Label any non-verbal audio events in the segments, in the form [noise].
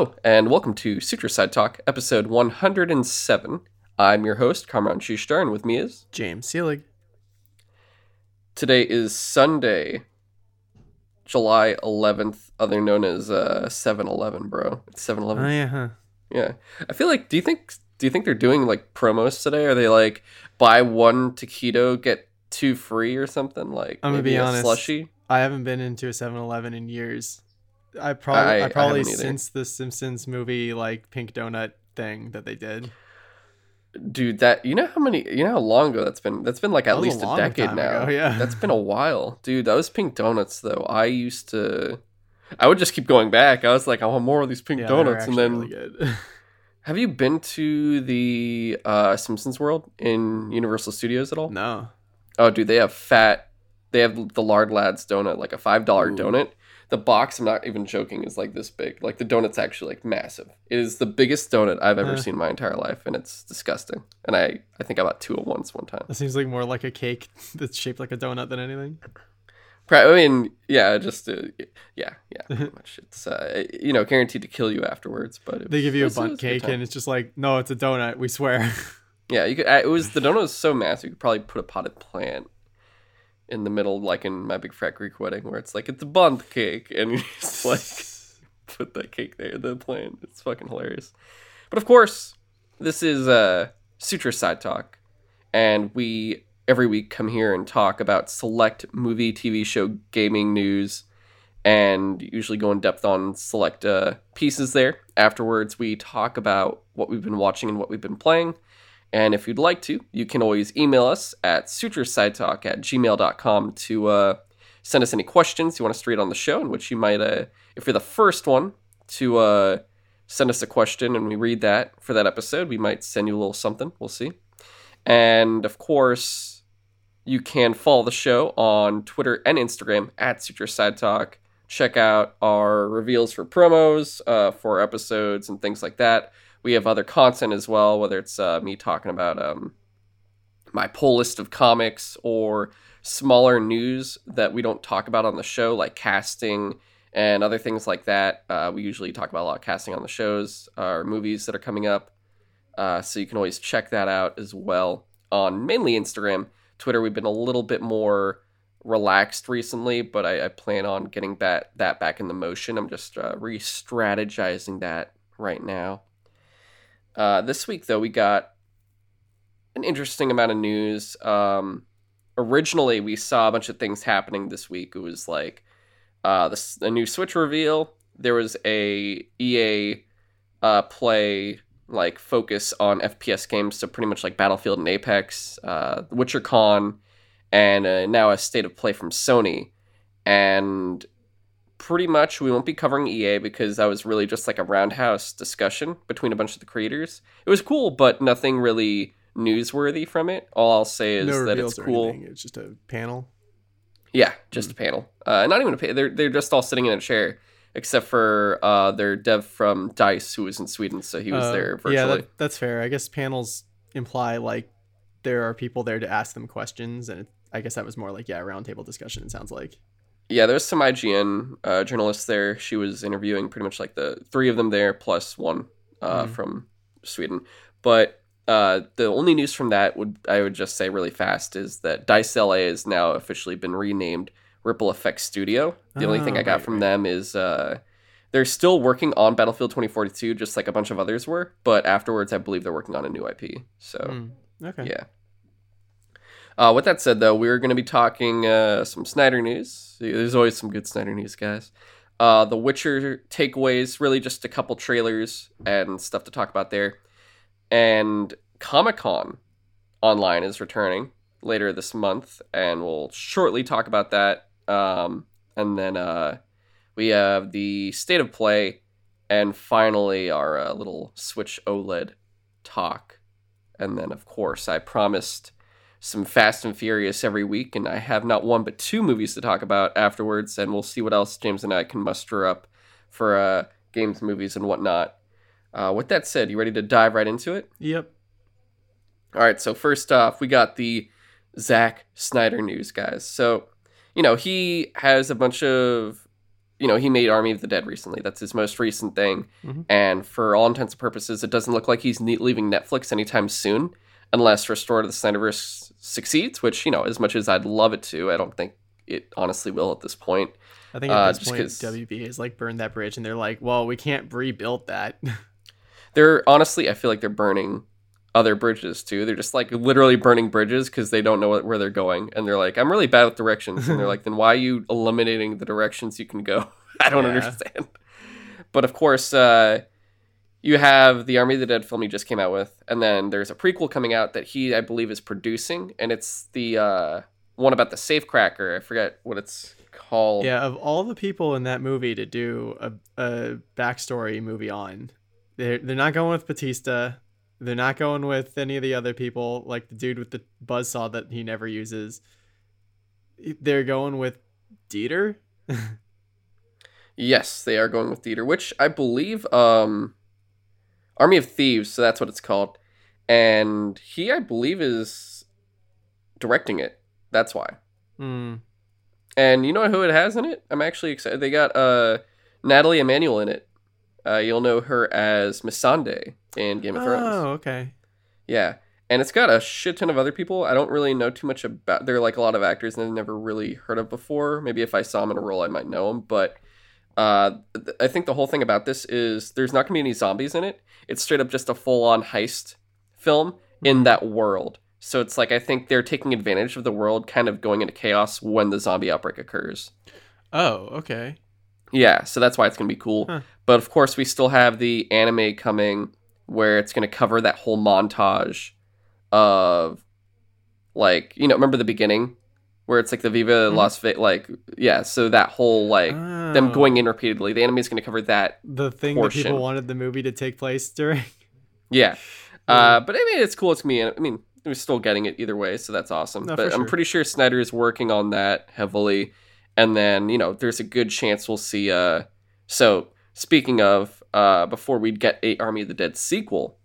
Hello, and welcome to Sutro Side Talk, episode 107. I'm your host, Kamron Shushtar, and with me is. James Seelig. Today is Sunday, July 11th, other known as uh, 7-Eleven, bro. It's 7-Eleven. Oh yeah, huh? Yeah. I feel like, do you think do you think they're doing like promos today? Are they like buy one taquito, get two free or something? Like I'm gonna be a honest. Slushy? I haven't been into a 7-Eleven in years. I probably, I- I, I probably haven't since the Simpsons movie, like Pink Donut thing that they did. Dude, that you know how many you know how long ago that's been? That's been like at was a least a decade now. ago, yeah. [laughs] That's been a while. Dude, those pink donuts though. I used to I would just keep going back. I was like, I want more of these pink Yeah, donuts. And then really [laughs] have you been to the uh Simpsons World in Universal Studios at all? no, Oh dude, they have fat they have the lard lads donut, like a five dollar donut. The box, I'm not even joking, is like this big. Like the donut's actually like massive. It is the biggest donut I've ever Huh. seen in my entire life, and it's disgusting. And I, I think I bought two at once one time. it seems like more like a cake [laughs] that's shaped like a donut than anything. I mean, yeah, just uh, yeah, yeah, pretty [laughs] much. It's uh, you know guaranteed to kill you afterwards, but it They give you a was- bundt cake, and it's just like, no, it's a donut. We swear. [laughs] yeah, you could. I, it was the donut was so massive, you could probably put a potted plant in the middle, like in my big fat Greek wedding, where it's like it's a bundt cake, [laughs] and you just like [laughs] put that cake there, the plant. It's fucking hilarious. But of course, this is uh, Sutro Side Talk, and we every week come here and talk about select movie, TV show, gaming news, and usually go in depth on select uh, pieces there. Afterwards, we talk about what we've been watching and what we've been playing. And if you'd like to, you can always email us at sutrosidetalk at gmail.com to uh, send us any questions you want us to read on the show, in which you might, uh, if you're the first one to uh, send us a question and we read that for that episode, we might send you a little something. We'll see. And of course, you can follow the show on Twitter and Instagram at Sutro Side Talk. Check out our reveals for promos, uh, for episodes, and things like that. We have other content as well, whether it's uh, me talking about um, my pull list of comics or smaller news that we don't talk about on the show, like casting and other things like that. Uh, we usually talk about a lot of casting on the shows uh, or movies that are coming up. Uh, so you can always check that out as well on mainly Instagram. Twitter, we've been a little bit more relaxed recently, but I, I plan on getting that, that back in the motion. I'm just uh, re strategizing that right now. Uh, this week, though, we got an interesting amount of news. Um, originally, we saw a bunch of things happening this week. It was like uh, the, the new Switch reveal. There was a EA uh, play like focus on FPS games, so pretty much like Battlefield and Apex, uh, Witcher Con, and uh, now a state of play from Sony. And pretty much we won't be covering EA because that was really just like a roundhouse discussion between a bunch of the creators. It was cool, but nothing really newsworthy from it. All I'll say is no that it's cool. It's just a panel. Yeah, just a panel. Uh, not even a panel. They're they're just all sitting in a chair, except for uh, their dev from Dice, who was in Sweden, so he was Uh, there virtually. Yeah, that, that's fair. I guess panels imply like there are people there to ask them questions, and it, I guess that was more like yeah, roundtable discussion. It sounds like. Yeah, there's some IGN uh, journalists there. She was interviewing pretty much like the three of them there, plus one uh, Mhm. from Sweden. But uh, the only news from that would I would just say really fast is that Dice LA has now officially been renamed Ripple Effect Studio. The only thing Oh, I got right, from right. them is uh, they're still working on Battlefield 2042, just like a bunch of others were. But afterwards, I believe they're working on a new IP. So. Hmm, okay. Yeah. Uh, with that said, though, we're going to be talking uh, some Snyder news. There's always some good Snyder news, guys. Uh, the Witcher takeaways, really just a couple trailers and stuff to talk about there. And Comic Con online is returning later this month, and we'll shortly talk about that. Um, and then uh, we have the state of play, and finally our uh, little Switch OLED talk. And then, of course, I promised some Fast and Furious every week, and I have not one but two movies to talk about afterwards, and we'll see what else James and I can muster up for uh, games, movies, and whatnot. Uh, with that said, you ready to dive right into it? Yep. All right, so first off, we got the Zack Snyder news, guys. So, you know, he has a bunch of you know, he made Army of the Dead recently. That's his most recent thing. Mhm. And for all intents and purposes, it doesn't look like he's ne- leaving Netflix anytime soon, unless Restore to the Snyderverse succeeds, which, you know, as much as I'd love it to, I don't think it honestly will at this point. I think at Uh, this just point WB has like burned that bridge, and they're like, "Well, we can't rebuild that." [laughs] They're honestly, I feel like they're burning other bridges too. They're just like literally burning bridges because they don't know what, where they're going, and they're like, "I'm really bad with directions," and they're [laughs] like, "Then why are you eliminating the directions you can go?" [laughs] I don't Yeah. understand. But of course, uh, you have the Army of the Dead film he just came out with, and then there's a prequel coming out that he, I believe, is producing, and it's the uh, one about the safecracker. I forget what it's called. yeah, of all the people in that movie to do a, a backstory movie on, they're they're not going with Batista. They're not going with any of the other people, like the dude with the buzzsaw that he never uses. They're going with Dieter. [laughs] Yes, they are going with Dieter, which I believe um Army of Thieves, so that's what it's called. And he I believe is directing it. That's why. Hmm. And you know who it has in it? I'm actually excited. They got uh Nathalie Emmanuel in it. Uh, you'll know her as Missandei in Game of Thrones. Oh, okay. Yeah. And it's got a shit ton of other people. I don't really know too much about. They're like a lot of actors and I've never really heard of before. Maybe if I saw them in a role, I might know them. But uh, th- I think the whole thing about this is there's not going to be any zombies in it. It's straight up just a full on heist film in that world. So it's like I think they're taking advantage of the world kind of going into chaos when the zombie outbreak occurs. Oh, okay. Yeah, so that's why it's going to be cool. Huh. But of course, we still have the anime coming where it's going to cover that whole montage of like, you know, remember the beginning where it's like the Viva Mhm. Las Vegas like yeah, so that whole like them going in repeatedly. The anime is going to cover that. the thing that people wanted the movie to take place [laughs] during. Yeah. Uh, but I mean, it's cool. It's me. I mean, we're still getting it either way, so that's awesome. No, but for I'm pretty sure Snyder is working on that heavily, and then you know, there's a good chance we'll see. Uh, so speaking of, uh, before we'd get a Army of the Dead sequel,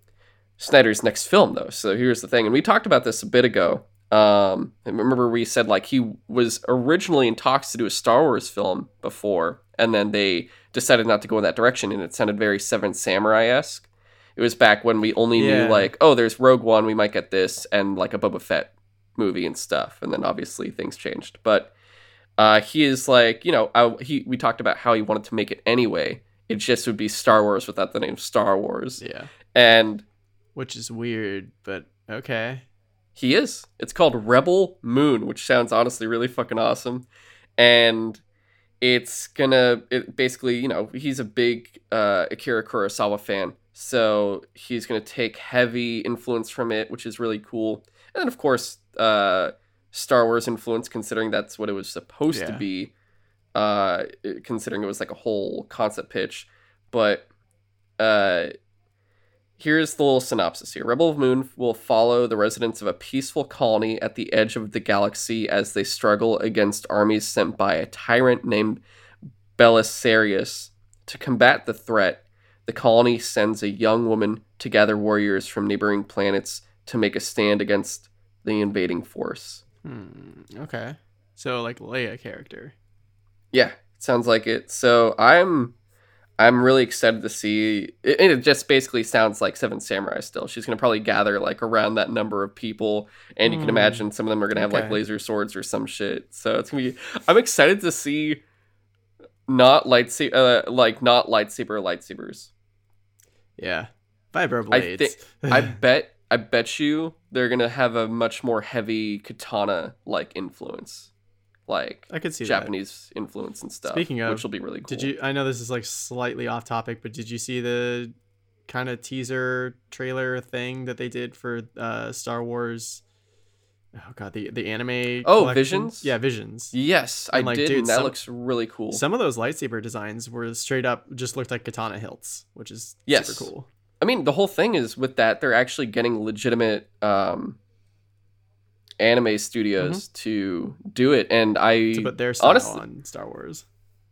Snyder's next film though. So here's the thing, and we talked about this a bit ago. Um, and remember we said like he was originally in talks to do a Star Wars film before, and then they decided not to go in that direction, and it sounded very Seven Samurai esque. It was back when we only Yeah. knew like, oh, there's Rogue One, we might get this, and like a Boba Fett movie and stuff, and then obviously things changed. But uh, he is like, you know, I, he we talked about how he wanted to make it anyway. It just would be Star Wars without the name Star Wars, Yeah. and Which is weird, but okay. He is. It's called Rebel Moon, which sounds honestly really fucking awesome. And it's gonna it basically, you know, he's a big uh, Akira Kurosawa fan, so he's gonna take heavy influence from it, which is really cool. And then of course, uh, Star Wars influence, considering that's what it was supposed to be. Uh, considering it was like a whole concept pitch, but uh, Here's the little synopsis here. Rebel of Moon will follow the residents of a peaceful colony at the edge of the galaxy as they struggle against armies sent by a tyrant named Belisarius. To combat the threat, the colony sends a young woman to gather warriors from neighboring planets to make a stand against the invading force. Hmm. Okay. So like Leia character. Yeah, sounds like it. So I'm I'm really excited to see it, it just basically sounds like Seven Samurai still. She's gonna probably gather like around that number of people and you can Hmm. imagine some of them are gonna have like laser swords or some shit. So it's gonna be I'm excited to see not lightsaber uh, like not lightsaber lightsabers. Yeah. Vibro I blades. [sighs] I bet I bet you they're gonna have a much more heavy katana like influence. Like I could see that. Japanese influence and stuff. Speaking of, which will be really cool. Did you? I know this is like slightly off topic, but did you see the kind of teaser trailer thing that they did for uh, Star Wars? Oh god, the the anime. Oh, collection? Visions? Yeah, Visions. Yes, I like, did. dude, and that some- looks really cool. Some of those lightsaber designs were straight up just looked like katana hilts, which is Yes. super cool. I mean, the whole thing is with that they're actually getting legitimate um, anime studios to do it, and I Mm-hmm. To put their style honestly- on Star Wars.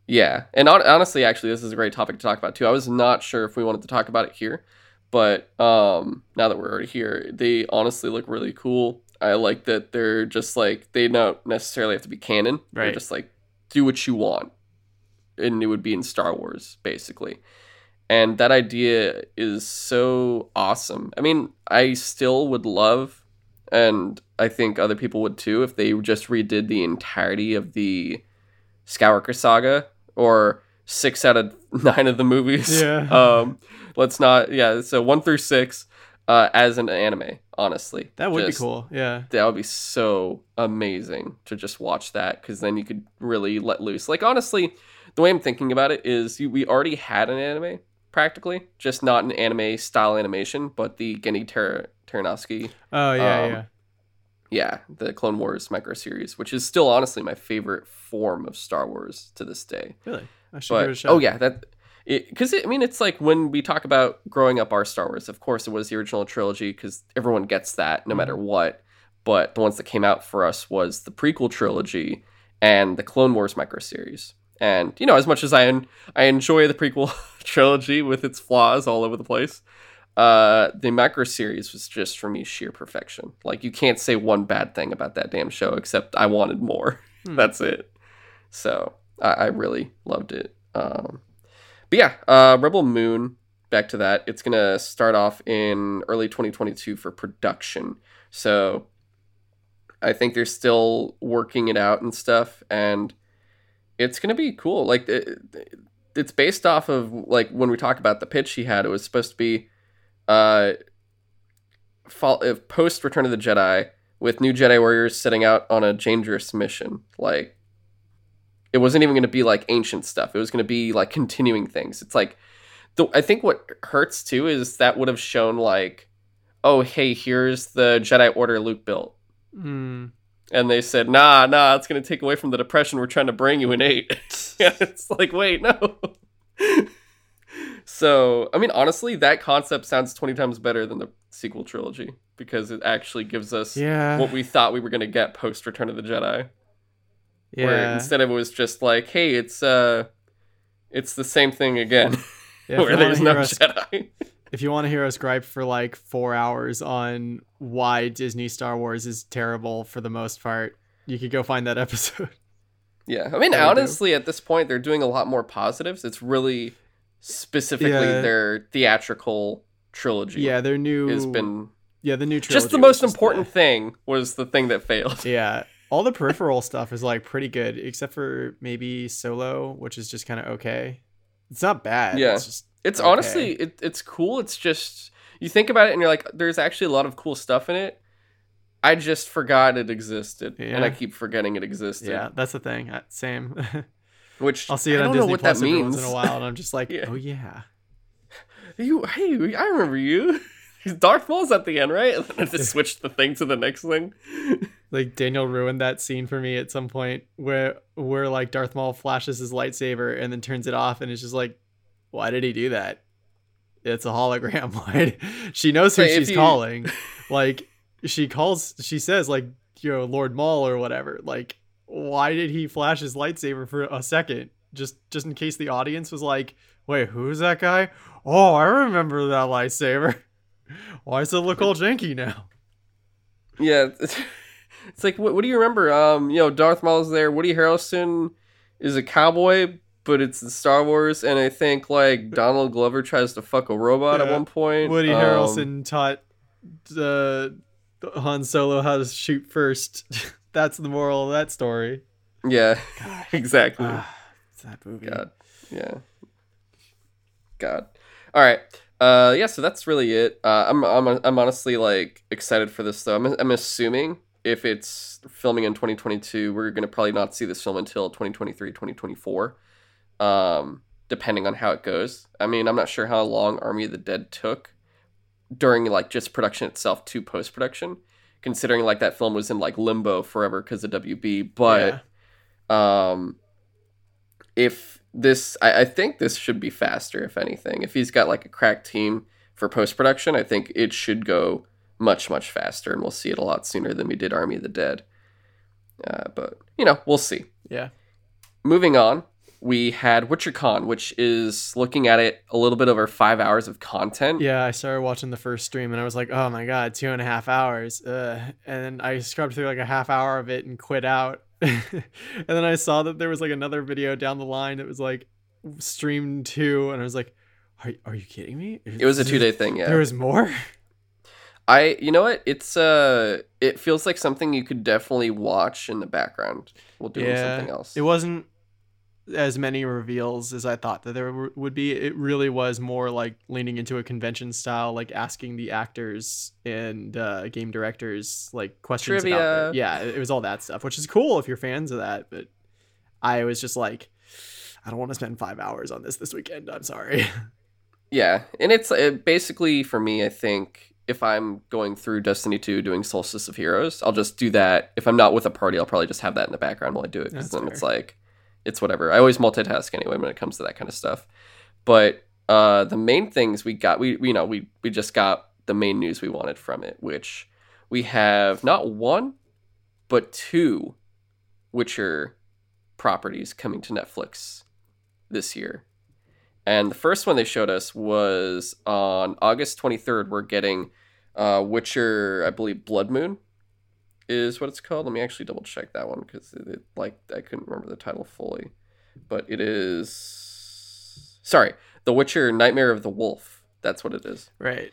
yeah, and hon- honestly, actually, this is a great topic to talk about too. I was not sure if we wanted to talk about it here, but um, now that we're already here, they honestly look really cool. I like that they're just like they don't necessarily have to be canon. They're Right. just like do what you want. and it would be in Star Wars basically. And that idea is so awesome. I mean, I still would love and I think other people would too if they just redid the entirety of the Skywalker saga or 6 out of [laughs] 9 of the movies. Yeah. um let's not yeah, so 1 through 6 uh, as an anime, honestly. That would Just- be cool. Yeah. that would be so amazing to just watch that because then you could really let loose. Like honestly, the way I'm thinking about it is you, we already had an anime practically, just not an anime style animation, but the Genndy Ter- Oh yeah, Um, yeah. yeah, the Clone Wars micro series, which is still honestly my favorite form of Star Wars to this day. Really. I should give it a shot. oh yeah, that because I mean it's like when we talk about growing up our Star Wars. Of course, it was the original trilogy because everyone gets that no matter what. But the ones that came out for us was the prequel trilogy and the Clone Wars micro series. And you know, as much as I en- I enjoy the prequel [laughs] trilogy with its flaws all over the place, uh, the micro series was just for me sheer perfection. Like you can't say one bad thing about that damn show except I wanted more. [laughs] Hmm. That's it. So I, I really loved it. Um, but yeah, uh, Rebel Moon. Back to that. It's gonna start off in early 2022 for production. So I think they're still working it out and stuff, and it's gonna be cool. Like it, it's based off of like when we talk about the pitch he had. It was supposed to be uh, fall, uh post Return of the Jedi with new Jedi warriors setting out on a dangerous mission. Like it wasn't even going to be like ancient stuff. It was going to be like continuing things. It's like the I think what hurts too is that would have shown like, oh hey, here's the Jedi Order Luke built, Mm. and they said nah nah, it's going to take away from the depression we're trying to bring you in eight. [laughs] it's like wait no. [laughs] so I mean honestly, that concept sounds twenty times better than the sequel trilogy because it actually gives us Yeah. what we thought we were going to get post Return of the Jedi. Where yeah. instead of it was just like, hey, it's uh it's the same thing again. Yeah, [laughs] where there's no us- Jedi. [laughs] if you want to hear us gripe for like four hours on why Disney Star Wars is terrible for the most part, you could go find that episode. yeah. I mean we do. honestly at this point they're doing a lot more positives. It's really specifically Yeah. their theatrical trilogy. yeah, their new Has been yeah the new trilogy just the most just important the- thing was the thing that failed. yeah, [laughs] all the peripheral stuff is like pretty good, except for maybe Solo, which is just kind of okay. It's not bad. Yeah. it's just It's Okay. honestly it, it's cool. It's just you think about it and you're like, there's actually a lot of cool stuff in it. I just forgot it existed, and I keep forgetting it existed. yeah, that's the thing. Same. [laughs] Which I'll see it I on Disney Plus that every means. once in a while, and I'm just like, [laughs] Yeah. oh yeah. You, hey, I remember you. [laughs] Darth Maul's at the end, right? [laughs] And then I just switched the thing to the next thing. like Daniel ruined that scene for me at some point where where like Darth Maul flashes his lightsaber and then turns it off and it's just like why did he do that? It's a hologram. Why? she knows who if she's you- calling. Like she calls she says like you know Lord Maul or whatever. Like why did he flash his lightsaber for a second? Just just in case the audience was like, "Wait, who's that guy?" Oh, I remember that lightsaber. [laughs] Why does it look all janky now? Yeah, [laughs] it's, like, what, what do you remember? Um, you know, Darth Maul's there. Woody Harrelson is a cowboy, but it's in Star Wars, and I think like Donald Glover tries to fuck a robot at one point. Woody Um, Harrelson taught uh, Han Solo how to shoot first. [laughs] That's the moral of that story. Yeah, [laughs] exactly. Ah, it's that movie. God. Yeah. God. All right. Uh, yeah. So that's really it. Uh, I'm I'm I'm honestly like excited for this though. I'm I'm assuming if it's filming in 2022, we're gonna probably not see this film until 2023, 2024. Um, depending on how it goes. I mean, I'm not sure how long Army of the Dead took during like just production itself to post production, considering like that film was in like limbo forever because of WB. But Yeah. um if this I, I think this should be faster if anything if he's got like a crack team for post-production i think it should go much much faster and we'll see it a lot sooner than we did army of the dead uh, but you know we'll see yeah. moving on we had WitcherCon, which is looking at it a little bit over five hours of content. Yeah, I started watching the first stream and I was like, oh my god, two and a half hours. Uh, and I scrubbed through like a half hour of it and quit out. [laughs] and then I saw that there was like another video down the line that was like streamed two, and I was like, "Are are you kidding me?" It was a two day thing. Yeah. There was more. [laughs] I you know what? It's uh it feels like something you could definitely watch in the background while doing Yeah, something else. It wasn't as many reveals as I thought that there would be. It really was more like leaning into a convention style, like asking the actors and uh, game directors like questions about. their- yeah, it it was all that stuff, which is cool if you're fans of that. But I was just like, I don't want to spend five hours on this this weekend. I'm sorry. [laughs] Yeah, and it's uh, basically for me. I think if I'm going through Destiny 2 doing Solstice of Heroes, I'll just do that. If I'm not with a party, I'll probably just have that in the background while I do it. Because then it's like, it's whatever. I always multitask anyway when it comes to that kind of stuff. But uh, the main things we got, we, we you know we we just got the main news we wanted from it, which we have not one, but two Witcher properties coming to Netflix this year. And the first one they showed us was on August 23rd. We're getting uh, Witcher, I believe, Blood Moon is what it's called. Let me actually double check that one because it, it, like I couldn't remember the title fully, but it is sorry, The Witcher: Nightmare of the Wolf. That's what it is right.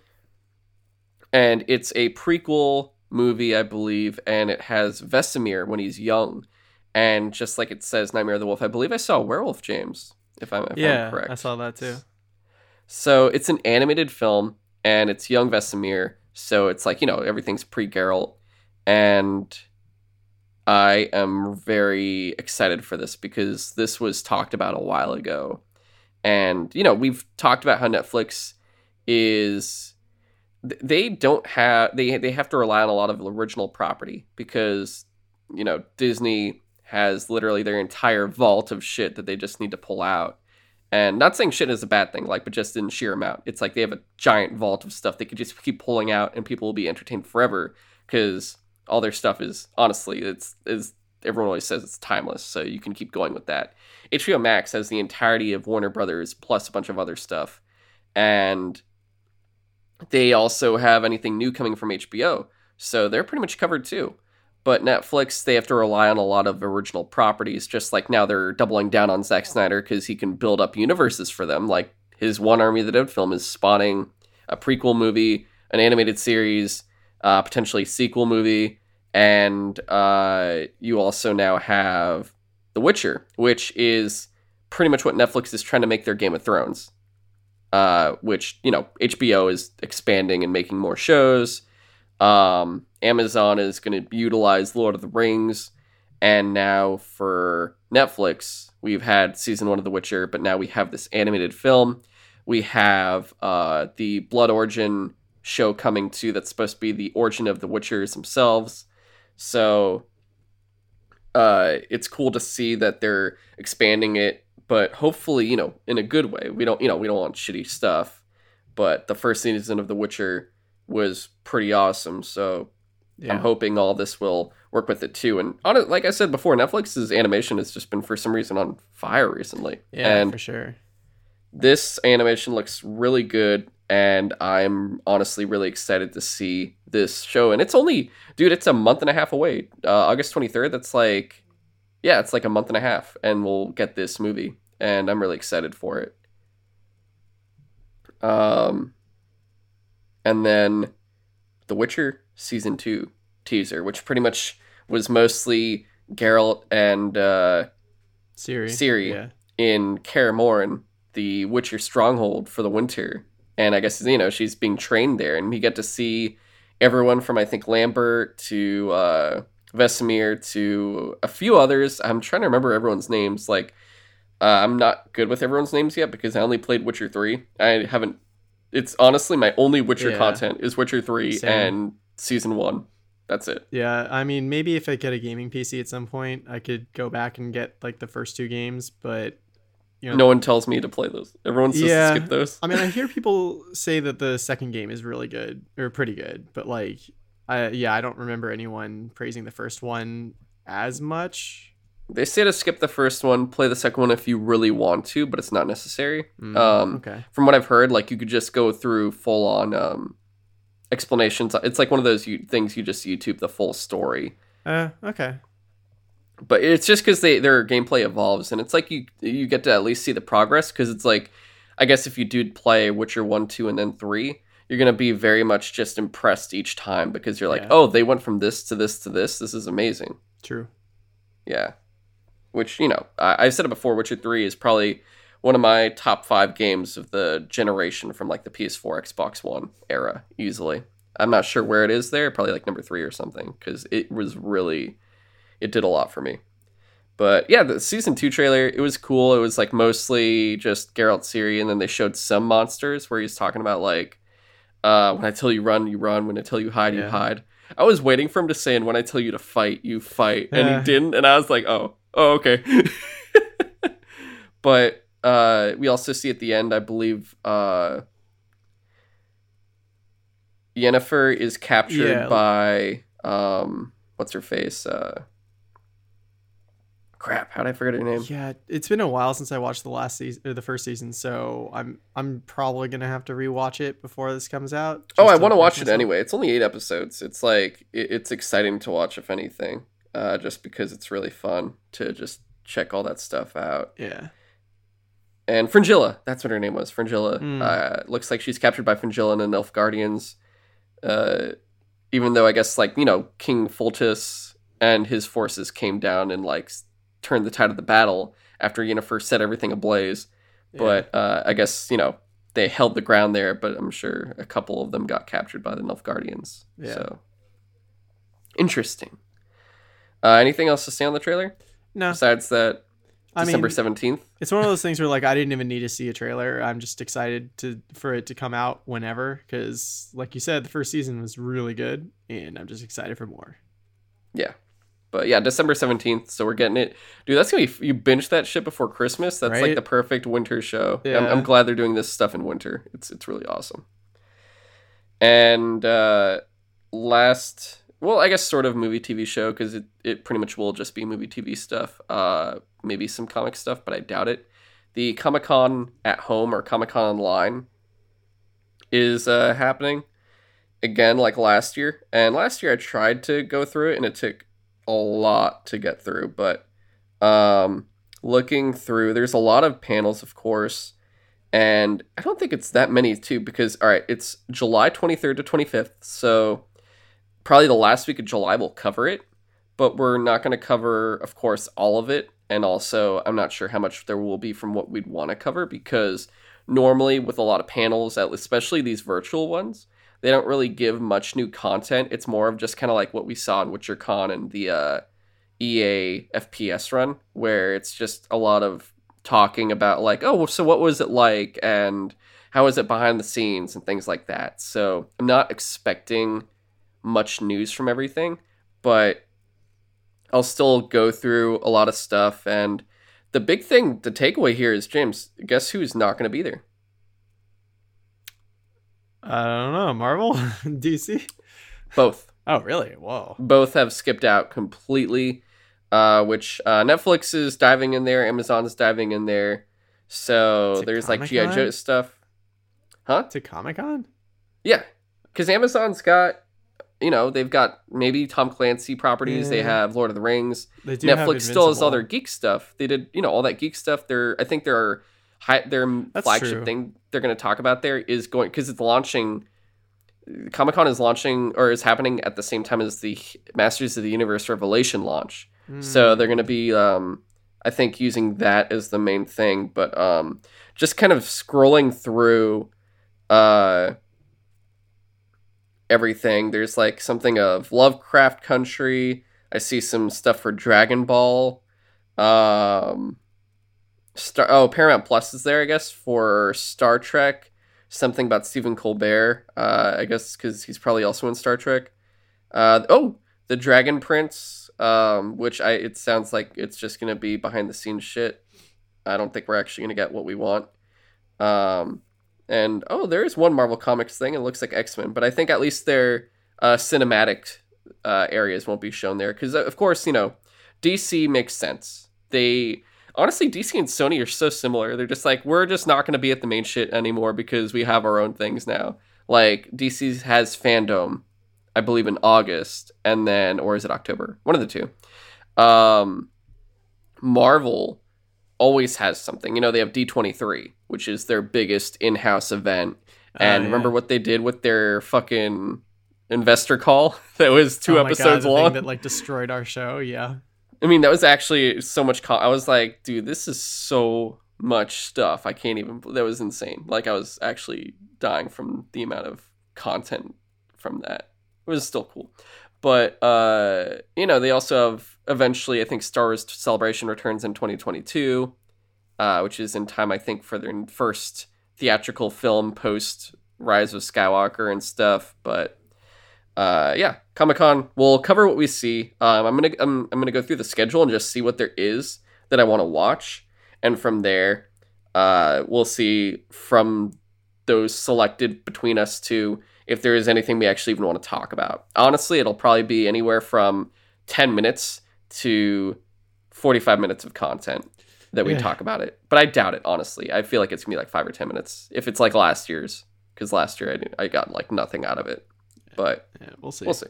and it's a prequel movie, I believe, and it has Vesemir when he's young, and just like it says Nightmare of the Wolf, I believe I saw werewolf, James, if I'm, if yeah, I'm correct. I saw that too. So it's an animated film, and it's young Vesemir, so it's like you know everything's pre Geralt, and I am very excited for this because this was talked about a while ago, and you know we've talked about how Netflix is they don't have they they have to rely on a lot of original property because you know Disney has literally their entire vault of shit that they just need to pull out. And not saying shit is a bad thing, like, but just in sheer amount. It's like they have a giant vault of stuff they could just keep pulling out, and people will be entertained forever because all their stuff is honestly, it's is everyone always says it's timeless, so you can keep going with that. HBO Max has the entirety of Warner Brothers plus a bunch of other stuff, and they also have anything new coming from HBO, so they're pretty much covered too. But Netflix, they have to rely on a lot of original properties, just like now they're doubling down on Zack Snyder because he can build up universes for them. Like his One Army of the Dead film is spawning a prequel movie, an animated series, uh, potentially sequel movie, and uh, you also now have The Witcher, which is pretty much what Netflix is trying to make their Game of Thrones. Uh, which you know HBO is expanding and making more shows. Um, Amazon is going to utilize Lord of the Rings, and now for Netflix, we've had season one of The Witcher, but now we have this animated film. We have uh, the Blood Origin show coming too. That's supposed to be the origin of the Witchers themselves. So uh, it's cool to see that they're expanding it, but hopefully, you know, in a good way. We don't, you know, we don't want shitty stuff. But the first season of The Witcher was pretty awesome. So Yeah. I'm hoping all this will work with it too. And on it, like I said before, Netflix's animation has just been for some reason on fire recently. yeah, and for sure. this animation looks really good and i'm honestly really excited to see this show and it's only dude it's a month and a half away uh, august 23rd that's like yeah it's like a month and a half and we'll get this movie and i'm really excited for it um and then the witcher season 2 teaser which pretty much was mostly Geralt and uh Ciri. Ciri. Yeah. in Kaer Morhen, the Witcher stronghold for the winter. And I guess you know she's being trained there, and we get to see everyone from I think Lambert to uh, Vesemir to a few others. I'm trying to remember everyone's names. Like uh, I'm not good with everyone's names yet because I only played Witcher three. I haven't. It's honestly my only Witcher Yeah. content is Witcher three Same. and season one. That's it. Yeah, I mean, maybe if I get a gaming PC at some point, I could go back and get like the first two games. But you know, No one tells me to play those. Everyone says Yeah. to skip those. I mean, I hear people say that the second game is really good or pretty good, but like, I yeah, I don't remember anyone praising the first one as much. They say to skip the first one, play the second one if you really want to, but it's not necessary. Mm, Um, okay. From what I've heard, like you could just go through full on um, explanations. It's like one of those you, things you just YouTube the full story. Uh, okay. But it's just because they their gameplay evolves, and it's like you you get to at least see the progress because it's like, I guess if you do play Witcher one, two, and then three, you're gonna be very much just impressed each time because you're like, Yeah. oh, they went from this to this to this. This is amazing. True. Yeah. Which, you know, I, I've said it before, Witcher 3 is probably one of my top five games of the generation from like the PS4, Xbox One era, easily. I'm not sure where it is there, probably like number three or something, because it was really, it did a lot for me. But yeah, the season two trailer, it was cool. It was like mostly just Geralt Ciri, and then they showed some monsters where he's talking about like, uh, when I tell you run, you run. When I tell you hide, you hide. I was waiting for him to say, and when I tell you to fight, you fight. And Yeah. he didn't. And I was like, oh, oh, okay. [laughs] but uh, we also see at the end, I believe, uh, Yennefer is captured Yeah. by, um, what's her face? Uh, crap, how did I forget her name? Yeah, it's been a while since I watched the last season or the first season, so I'm I'm probably gonna have to rewatch it before this comes out. Oh, I want to watch it anyway. It's only eight episodes. It's like it, it's exciting to watch, if anything, uh, just because it's really fun to just check all that stuff out. Yeah. And Fringilla, that's what her name was. Fringilla. Hmm. Uh, looks like she's captured by Fringilla and the Elf Guardians. Uh, even though I guess like you know King Foltest and his forces came down and like turned the tide of the battle after Yennefer set everything ablaze. yeah. But uh, I guess you know they held the ground there, but I'm sure a couple of them got captured by the Elf Guardians. Yeah. So interesting. Uh, anything else to say on the trailer no, besides that I December seventeenth? it's one of those things where like I didn't even need to see a trailer. I'm just excited to for it to come out whenever because, like you said, the first season was really good, and I'm just excited for more. Yeah. But yeah, December 17th, so we're getting it. Dude, that's going to be, you binge that shit before Christmas. That's like the perfect winter show. I'm, Yeah. I'm glad they're doing this stuff in winter. It's, it's really awesome. And uh, last, well, I guess sort of movie TV show, because it, it pretty much will just be movie TV stuff. Uh, maybe some comic stuff, but I doubt it. The Comic Con at home or Comic Con online is uh, happening again like last year. And last year I tried to go through it and it took a lot to get through. But um, looking through, there's a lot of panels, of course. And I don't think it's that many, too, because, all right, it's July 23rd to 25th. So probably the last week of July we'll cover it. But we're not going to cover, of course, all of it. And also, I'm not sure how much there will be from what we'd want to cover because normally with a lot of panels, especially these virtual ones, they don't really give much new content. It's more of just kind of like what we saw in WitcherCon and the uh, EA FPS run, where it's just a lot of talking about like, oh, so what was it like and how is it behind the scenes and things like that. So I'm not expecting much news from everything, but I'll still go through a lot of stuff. And the big thing, the takeaway here is James, guess who's not going to be there? I don't know, Marvel, [laughs] DC. Both. Oh, really? Whoa. both have skipped out completely uh, which uh, netflix is diving in there amazon's diving in there so there's like gi joe stuff huh To Comic Con? yeah because amazon's got you know they've got maybe tom clancy properties they have lord of the rings They do have netflix still has all their geek stuff they did you know all that geek stuff they're i think their high their That's flagship true. thing they're going to talk about there is going because it's launching Comic Con is launching or is happening at the same time as the Masters of the Universe Revelation launch. So Hmm. they're going to be, um, I think, using that as the main thing. But um, just kind of scrolling through uh, everything, there's like something of Lovecraft Country. I see some stuff for Dragon Ball. Um, Star oh Paramount Plus is there, I guess, for Star Trek. Something about Stephen Colbert, uh, I guess, because he's probably also in Star Trek. Uh, oh, the Dragon Prince, um, which I it sounds like it's just gonna be behind the scenes shit. I don't think we're actually gonna get what we want. Um, and oh, there is one Marvel Comics thing. It looks like X Men, but I think at least their uh, cinematic uh, areas won't be shown there because, of course, you know, DC makes sense. They honestly, DC and Sony are so similar. They're just like we're just not going to be at the main shit anymore because we have our own things now. Like DC has FanDome, I believe in August, and then or is it October? One of the two. Um, Marvel always has something. You know, they have D23, which is their biggest in-house event. And Oh, remember what they did with their fucking investor call [laughs] that was two Oh God, episodes thing long? that like destroyed our show. Yeah. I mean, that was actually so much. Con- I was like, dude, this is so much stuff. I can't even. That was insane. Like, I was actually dying from the amount of content from that. It was still cool, but uh, you know, they also have eventually. I think Star Wars Celebration returns in 2022, uh, which is in time, I think, for their first theatrical film post Rise of Skywalker and stuff. But uh, yeah, Comic Con. We'll cover what we see. Um, I'm gonna I'm, I'm gonna go through the schedule and just see what there is that I want to watch, and from there, uh, we'll see from those selected between us two if there is anything we actually even want to talk about. Honestly, it'll probably be anywhere from ten minutes to forty five minutes of content that we Yeah. talk about it. But I doubt it. Honestly, I feel like it's gonna be like five or ten minutes if it's like last year's because last year I didn't, I got like nothing out of it. But Yeah, we'll see. We'll see.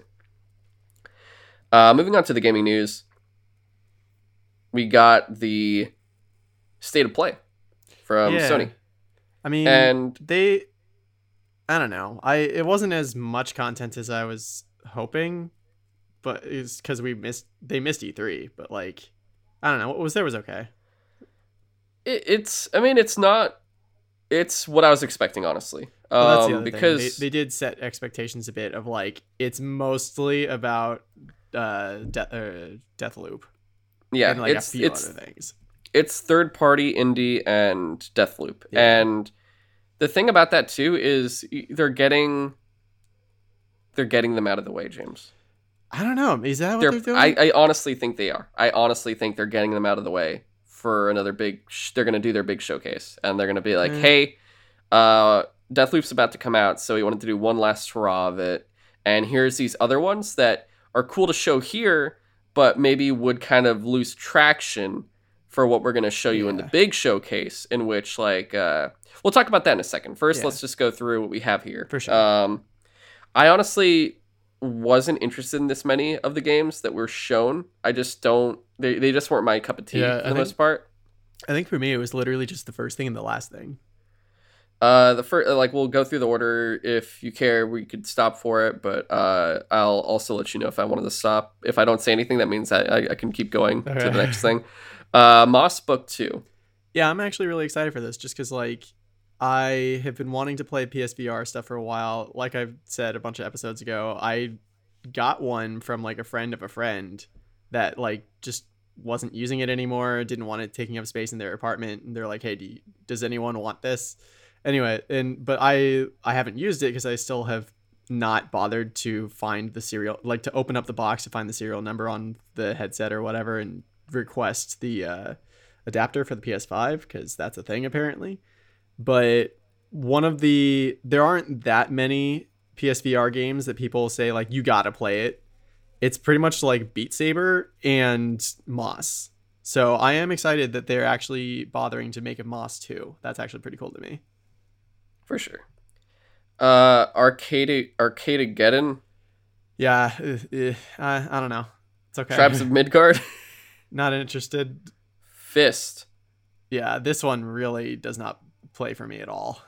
Uh, moving on to the gaming news, we got the state of play from Yeah. Sony, I mean, and they I don't know. I it wasn't as much content as I was hoping, but it's because we missed they missed E3. But like, I don't know. What was there was okay. it, it's I mean it's not it's what I was expecting honestly. Well, that's the Um, other because thing. They, they did set expectations a bit of like it's mostly about uh, De- uh Deathloop yeah, and like it's a few it's other things. it's third party indie and Deathloop. Yeah. And the thing about that too is they're getting they're getting them out of the way, James. I don't know. Is that what they're, they're, doing? I, I honestly think they are. I honestly think they're getting them out of the way for another big. Sh- they're gonna do their big showcase, and they're gonna be like, Mm. "Hey, uh, Deathloop's about to come out, so we wanted to do one last hurrah of it, and here's these other ones that are cool to show here, but maybe would kind of lose traction for what we're gonna show you in the big showcase, in which like uh, we'll talk about that in a second. First, Yeah. let's just go through what we have here. For sure. Um, I honestly wasn't interested in this many of the games that were shown. I just don't. They, they just weren't my cup of tea Yeah, for I the think- most part. I think for me it was literally just the first thing and the last thing. Uh, the first, like, we'll go through the order. If you care, we could stop for it, but uh, I'll also let you know if I wanted to stop. If I don't say anything, that means I, I, I can keep going to the next thing. Uh, Moss Book Two. Yeah, I'm actually really excited for this just because, like, I have been wanting to play PSVR stuff for a while. Like I've said a bunch of episodes ago, I got one from like a friend of a friend that like just wasn't using it anymore, didn't want it taking up space in their apartment, and they're like, "Hey, do you, does anyone want this?" Anyway, and but I I haven't used it because I still have not bothered to find the serial like to open up the box to find the serial number on the headset or whatever and request the uh adapter for the PS5 because that's a thing apparently. But one of the there aren't that many PSVR games that people say like you gotta play it. It's pretty much like Beat Saber and Moss. So I am excited that they're actually bothering to make a Moss too. That's actually pretty cool to me. For sure. Uh, Arcade Arcadegeddon, Yeah, uh, uh, I, I don't know. It's okay. Tribes of [laughs] Midgard, [laughs] Not interested. Fist, Yeah, this one really does not play for me at all.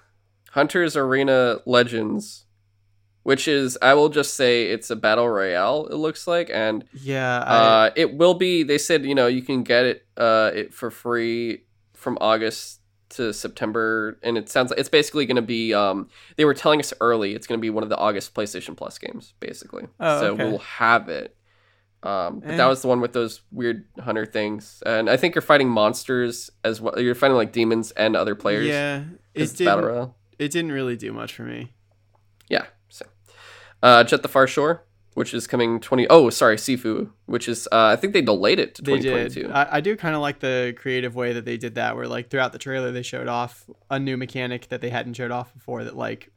Hunters Arena Legends, which is I will just say it's a battle royale. It looks like, and Yeah, I, uh, it will be. They said you know you can get it uh it for free from August to September, and it sounds like it's basically going to be. Um, they were telling us early it's going to be one of the August PlayStation Plus games, basically. Oh, so okay. we'll have it. Um, but Eh. that was the one with those weird hunter things, and I think you're fighting monsters as well. You're fighting like demons and other players. Yeah, it didn't, royale. it didn't really do much for me. Yeah. So, uh, Jet the Far Shore, which is coming twenty. Oh, sorry, Sifu, which is uh, I think they delayed it to They twenty twenty two. did. I, I do kind of like the creative way that they did that, where like throughout the trailer they showed off a new mechanic that they hadn't showed off before. That like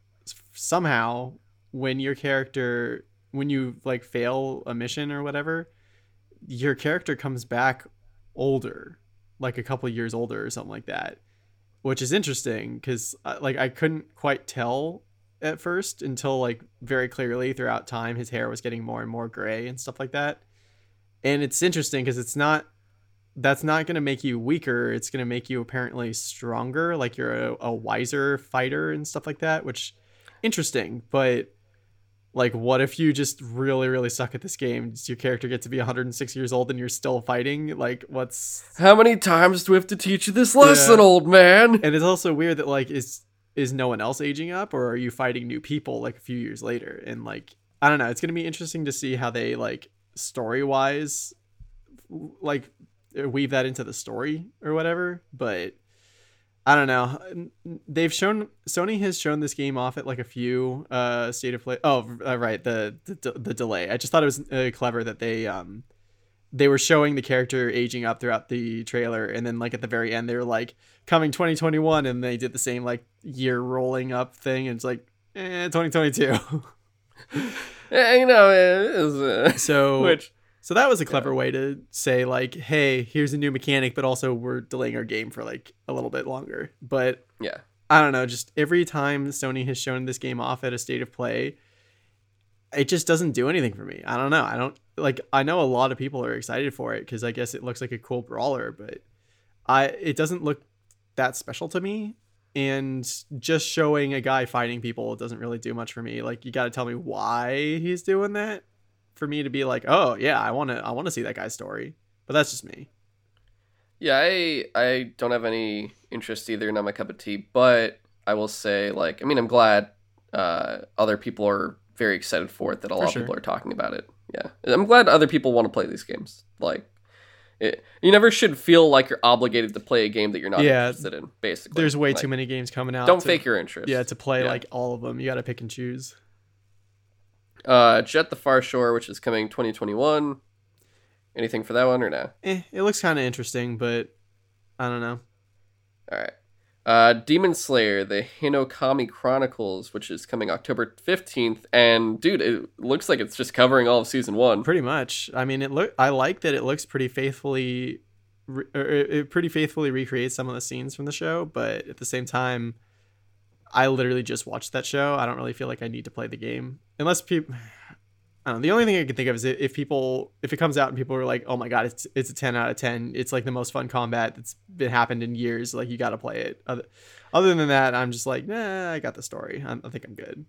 somehow when your character when you like fail a mission or whatever, your character comes back older, like a couple years older or something like that, which is interesting because like I couldn't quite tell at first until like very clearly throughout time his hair was getting more and more gray and stuff like that and it's interesting because it's not that's not going to make you weaker. It's going to make you apparently stronger, like you're a, a wiser fighter and stuff like that, which interesting. But like, what if you just really, really suck at this game? Does your character get to be 106 years old and you're still fighting? Like, what's How many times do we have to teach you this lesson, Yeah. old man? and it's also weird that like is is no one else aging up or are you fighting new people like a few years later? And like i don't know it's going to be interesting to see how they like story wise like weave that into the story or whatever but i don't know. They've shown sony has shown this game off at like a few uh state of play oh uh, right the, the the delay. I just thought it was uh, clever that they um they were showing the character aging up throughout the trailer and then like at the very end they were like coming 2021 and they did the same like year rolling up thing and it's like eh, 2022 [laughs] Eh, you know, uh, so [laughs] which so that was a clever way to say like hey here's a new mechanic but also we're delaying our game for like a little bit longer. But yeah, I don't know, just every time Sony has shown this game off at a state of play, it just doesn't do anything for me. I don't know. I don't like I know a lot of people are excited for it cuz I guess it looks like a cool brawler, but I it doesn't look that special to me and just showing a guy fighting people doesn't really do much for me. Like you got to tell me why he's doing that for me to be like, "Oh, yeah, I want to I want to see that guy's story." But that's just me. yeah. I I don't have any interest either. Not my cup of tea. But I will say, like, I mean, I'm glad uh, other people are very excited for it. That a lot sure. of people are talking about it. Yeah, I'm glad other people want to play these games. Like, it, you never should feel like you're obligated to play a game that you're not Yeah, interested in. Basically, There's way Like, too many games coming out. Don't to- fake your interest. Yeah, to play Yeah. like all of them. You got to pick and choose. Uh, Jett the Far Shore, which is coming 2021. Anything for that one or no? eh, it looks kind of interesting, but I don't know. All right. Uh, Demon Slayer, the Hinokami Chronicles, which is coming October 15th. And dude, it looks like it's just covering all of season one. Pretty much. I mean, it look. I like that it looks pretty faithfully. Re- it it pretty faithfully recreates some of the scenes from the show, but at the same time, I literally just watched that show. I don't really feel like I need to play the game unless people. Know. The only thing I can think of is if people, if it comes out and people are like, "Oh my god, it's it's a ten out of ten. It's like the most fun combat that's been happened in years. Like you got to play it." Other, other than that, I'm just like, nah, I got the story. I, I think I'm good.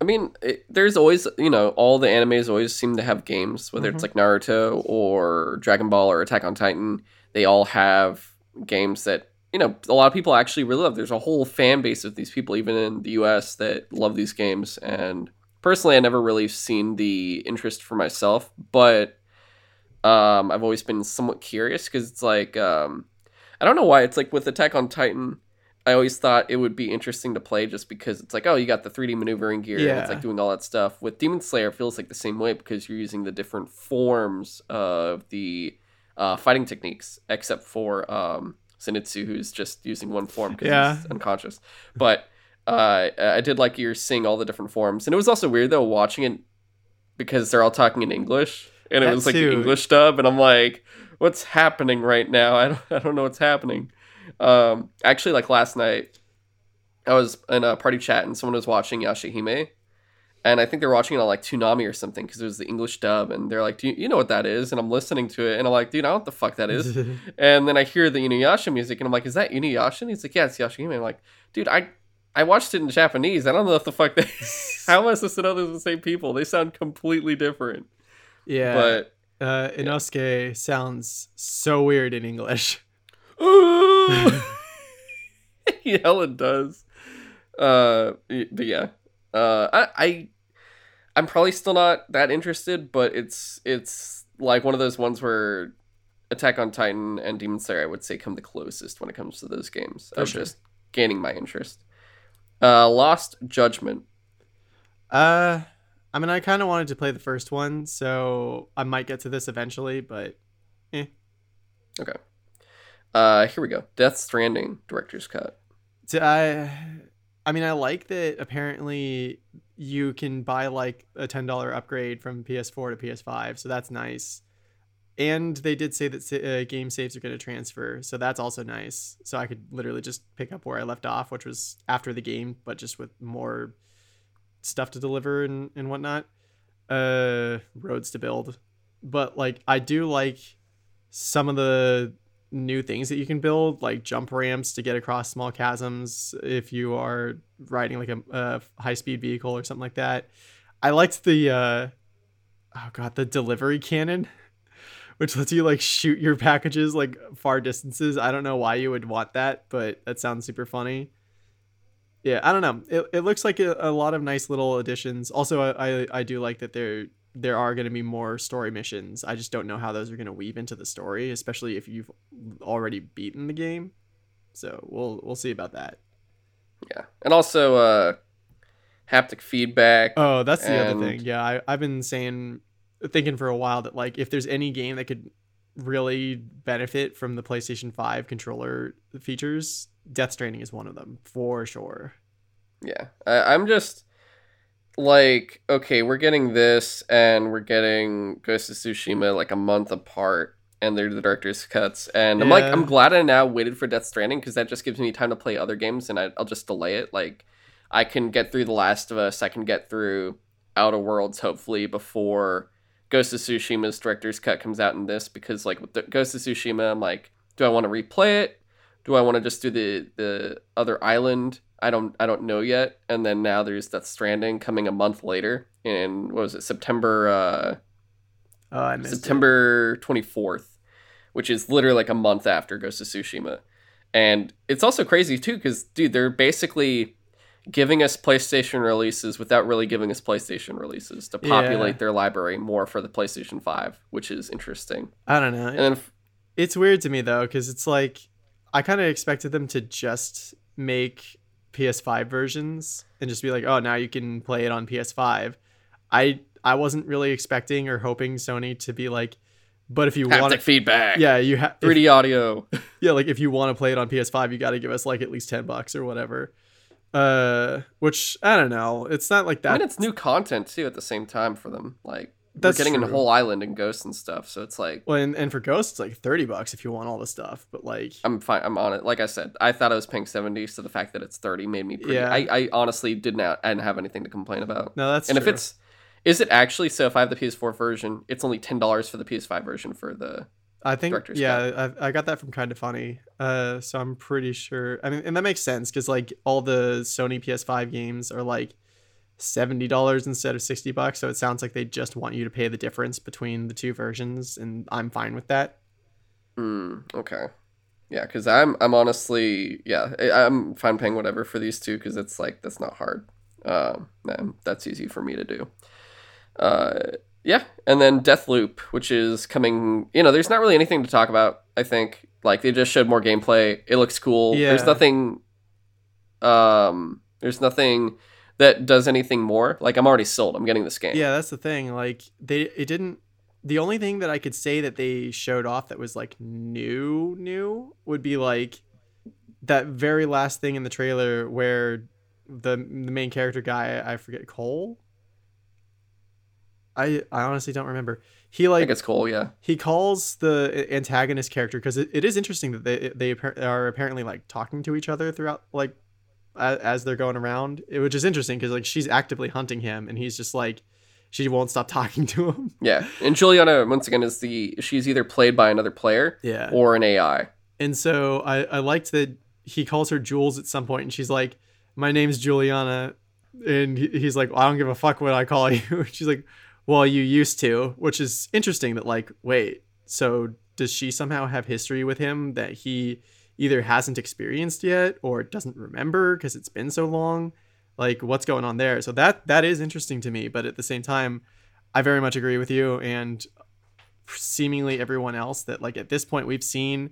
I mean, it, there's always, you know, all the animes always seem to have games, whether it's mm-hmm. like Naruto or Dragon Ball or Attack on Titan. They all have games that, you know, a lot of people actually really love. There's a whole fan base of these people, even in the US, that love these games. And personally, I never really seen the interest for myself, but um, I've always been somewhat curious because it's like, um, I don't know why. It's like with Attack on Titan. I always thought it would be interesting to play just because it's like, oh, you got the 3D maneuvering gear, and it's like doing all that stuff. With Demon Slayer, it feels like the same way because you're using the different forms of the uh, fighting techniques, except for um, Zenitsu, who's just using one form because Yeah. he's unconscious. But uh, I did like you're seeing all the different forms, and it was also weird though watching it because they're all talking in English, and it That was like too. the English dub, and I'm like, what's happening right now? [laughs] I don't, I don't know what's happening. Um, actually, like last night, I was in a party chat and someone was watching Yashahime, and I think they're watching it on like Toonami or something because it was the English dub, and they're like, "Do you, you know what that is?" And I'm listening to it, and I'm like, "Dude, I don't know what the fuck that is." [laughs] and then I hear the Inuyasha music, and I'm like, "Is that Inuyasha?" And he's like, "Yeah, it's Yashahime." I'm like, "Dude, I." I watched it in Japanese. I don't know if the fuck they. [laughs] How am I supposed to know they're the same people? They sound completely different. yeah. But uh, Inosuke sounds so weird in English. [laughs] [laughs] he hella does. Uh, but yeah, uh, I, I, I'm probably still not that interested, but it's it's like one of those ones where Attack on Titan and Demon Slayer, I would say, come the closest when it comes to those games For of sure. just gaining my interest. Uh, Lost Judgment. Uh, I mean, I kind of wanted to play the first one, so I might get to this eventually, but Okay. Uh, here we go. Death Stranding director's cut. to, I, I mean, I like that apparently you can buy like a $10 upgrade from PS4 to PS5, so that's nice. And they did say that uh, game saves are going to transfer, so that's also nice. So I could literally just pick up where I left off, which was after the game, but just with more stuff to deliver and, and whatnot. Uh, roads to build. But like, I do like some of the new things that you can build, like jump ramps to get across small chasms if you are riding like a, a high speed vehicle or something like that. I liked the uh, oh god, the delivery cannon, which lets you like shoot your packages like far distances. I don't know why you would want that, but that sounds super funny. Yeah, I don't know. It, it looks like a, a lot of nice little additions. Also, I, I, I do like that there there are going to be more story missions. I just don't know how those are going to weave into the story, especially if you've already beaten the game. So we'll we'll see about that. Yeah, and also uh, haptic feedback. Oh, that's the and- other thing. Yeah, I, I've been saying, thinking for a while that like if there's any game that could really benefit from the PlayStation Five controller features, Death Stranding is one of them for sure. Yeah, I, I'm just like, okay, we're getting this, and we're getting Ghost of Tsushima like a month apart, and they're the director's cuts, and I'm like, I'm glad I now waited for Death Stranding because that just gives me time to play other games, and I, I'll just delay it. Like, I can get through The Last of Us, I can get through Outer Worlds, hopefully before Ghost of Tsushima's director's cut comes out in this, because like with the Ghost of Tsushima, I'm like, do I want to replay it? Do I want to just do the the other island? I don't I don't know yet. And then now there's Death Stranding coming a month later in what was it September uh, Oh, I missed it. September 24th, which is literally like a month after Ghost of Tsushima. And it's also crazy too cuz dude, they're basically giving us PlayStation releases without really giving us PlayStation releases to Yeah. populate their library more for the PlayStation 5, which is interesting. I don't know. And then It's weird to me though, because it's like I kind of expected them to just make PS5 versions and just be like, oh, now you can play it on PS5. I I wasn't really expecting or hoping Sony to be like, but if you want to, feedback. yeah, you have 3D audio. [laughs] yeah, like if you want to play it on PS5, you got to give us like at least ten bucks or whatever. Uh, which I don't know. It's not like that. I mean, it's new content too at the same time for them. Like That's we're getting a whole island and ghosts and stuff. So it's like well, and, and for ghosts, it's like thirty bucks if you want all the stuff. But like, I'm fine. I'm on it. Like I said, I thought I was paying seventy, so the fact that it's thirty made me pretty. Yeah. I, I honestly did not. I didn't have anything to complain about. no, that's and if it's, is it actually? So if I have the PS4 version, it's only ten dollars for the PS5 version for the. I think Director's yeah, I, I got that from kind of funny. Uh, so I'm pretty sure. I mean, and that makes sense because like all the Sony PS5 games are like seventy dollars instead of sixty bucks. So it sounds like they just want you to pay the difference between the two versions, and I'm fine with that. Hmm. Okay. Yeah, because I'm I'm honestly yeah I'm fine paying whatever for these two because it's like that's not hard. Um, man, that's easy for me to do. Uh, yeah, and then Deathloop, which is coming. You know, there's not really anything to talk about. I think like they just showed more gameplay. It looks cool. Yeah. There's nothing. Um, there's nothing that does anything more. Like I'm already sold. I'm getting this game. Yeah, that's the thing. Like they, it didn't. The only thing that I could say that they showed off that was like new, new would be like that very last thing in the trailer where the the main character guy, I forget Cole. I I honestly don't remember. He I like think it's cool. Yeah. he calls the antagonist character because it, it is interesting that they they are apparently like talking to each other throughout like as, as they're going around which is interesting because like she's actively hunting him and he's just like she won't stop [laughs] talking to him Yeah. And Julianna once again is the she's either played by another player yeah or an AI. and so i i liked that he calls her jules at some point and she's like my name's julianna and he- he's like well, i don't give a fuck what i call [laughs] you she's like well you used to which is interesting that like wait so does she somehow have history with him that he either hasn't experienced yet or doesn't remember because it's been so long? Like what's going on there? So that that is interesting to me but at the same time i very much agree with you and seemingly everyone else that like at this point we've seen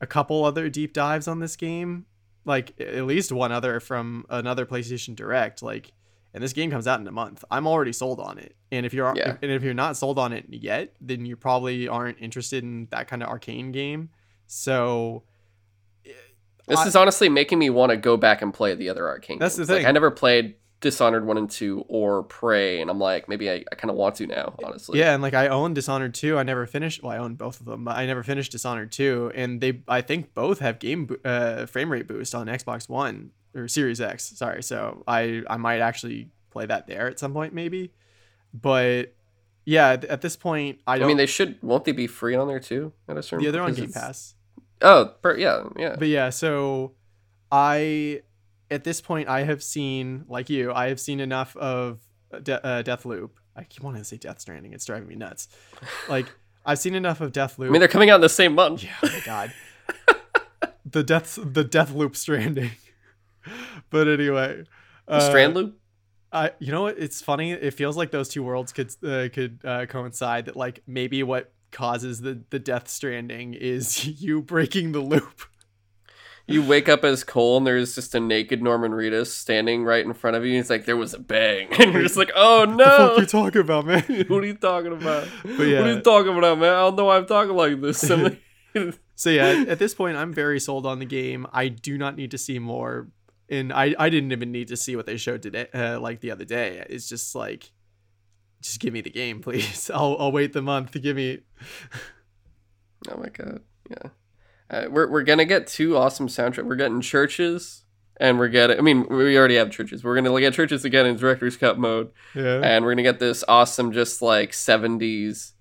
a couple other deep dives on this game like at least one other from another PlayStation Direct like and this game comes out in a month I'm already sold on it and if you're Yeah. and if you're not sold on it yet then you probably aren't interested in that kind of Arkane game so This I- is honestly making me want to go back and play the other Arkane. That's the games. Like, thing. I never played Dishonored one and two or Prey, and I'm like, maybe I, I kind of want to now. Honestly, Yeah, and like I own Dishonored 2. I never finished. Well, I own both of them, but I never finished Dishonored 2. And they, I think, both have game uh, frame rate boost on Xbox One or Series X. Sorry, so I I might actually play that there at some point, maybe. But yeah, th- at this point, I I, don't. mean, they should. Won't they be free on there too? At a certain. yeah, they're on Game it's- Pass. Oh, per, yeah, yeah. But yeah, so I at this point I have seen like you, I have seen enough of De- uh, Deathloop. I keep wanting to say Death Stranding. It's driving me nuts. [laughs] Like I've seen enough of Death Loop. I mean, they're coming out in the same month. yeah, oh my god. [laughs] the death the Deathloop Stranding. [laughs] but anyway, uh, Strand loop. I you know what? It's funny. It feels like those two worlds could uh, could uh, coincide. That like maybe what causes the the Death Stranding is [laughs] you breaking the loop. You wake up as Cole, and there's just a naked Norman Reedus standing right in front of you. And he's like, "There was a bang," [laughs] and you're just like, "Oh no!" What no!" you talking about, man? what are you talking about? But What are you talking about, man? I don't know why I'm talking like this. So yeah, at this point, I'm very sold on the game. I do not need to see more, and I I didn't even need to see what they showed today, uh, like the other day. It's just like, just give me the game, [laughs] please. I'll I'll wait the month to give me. [laughs] oh my god, yeah. Uh, we're we're gonna get two awesome soundtrack. We're getting CHVRCHES, and we're getting. I mean, we already have CHVRCHES. We're gonna get CHVRCHES again in director's cut mode, Yeah. and we're gonna get this awesome, just like '70s,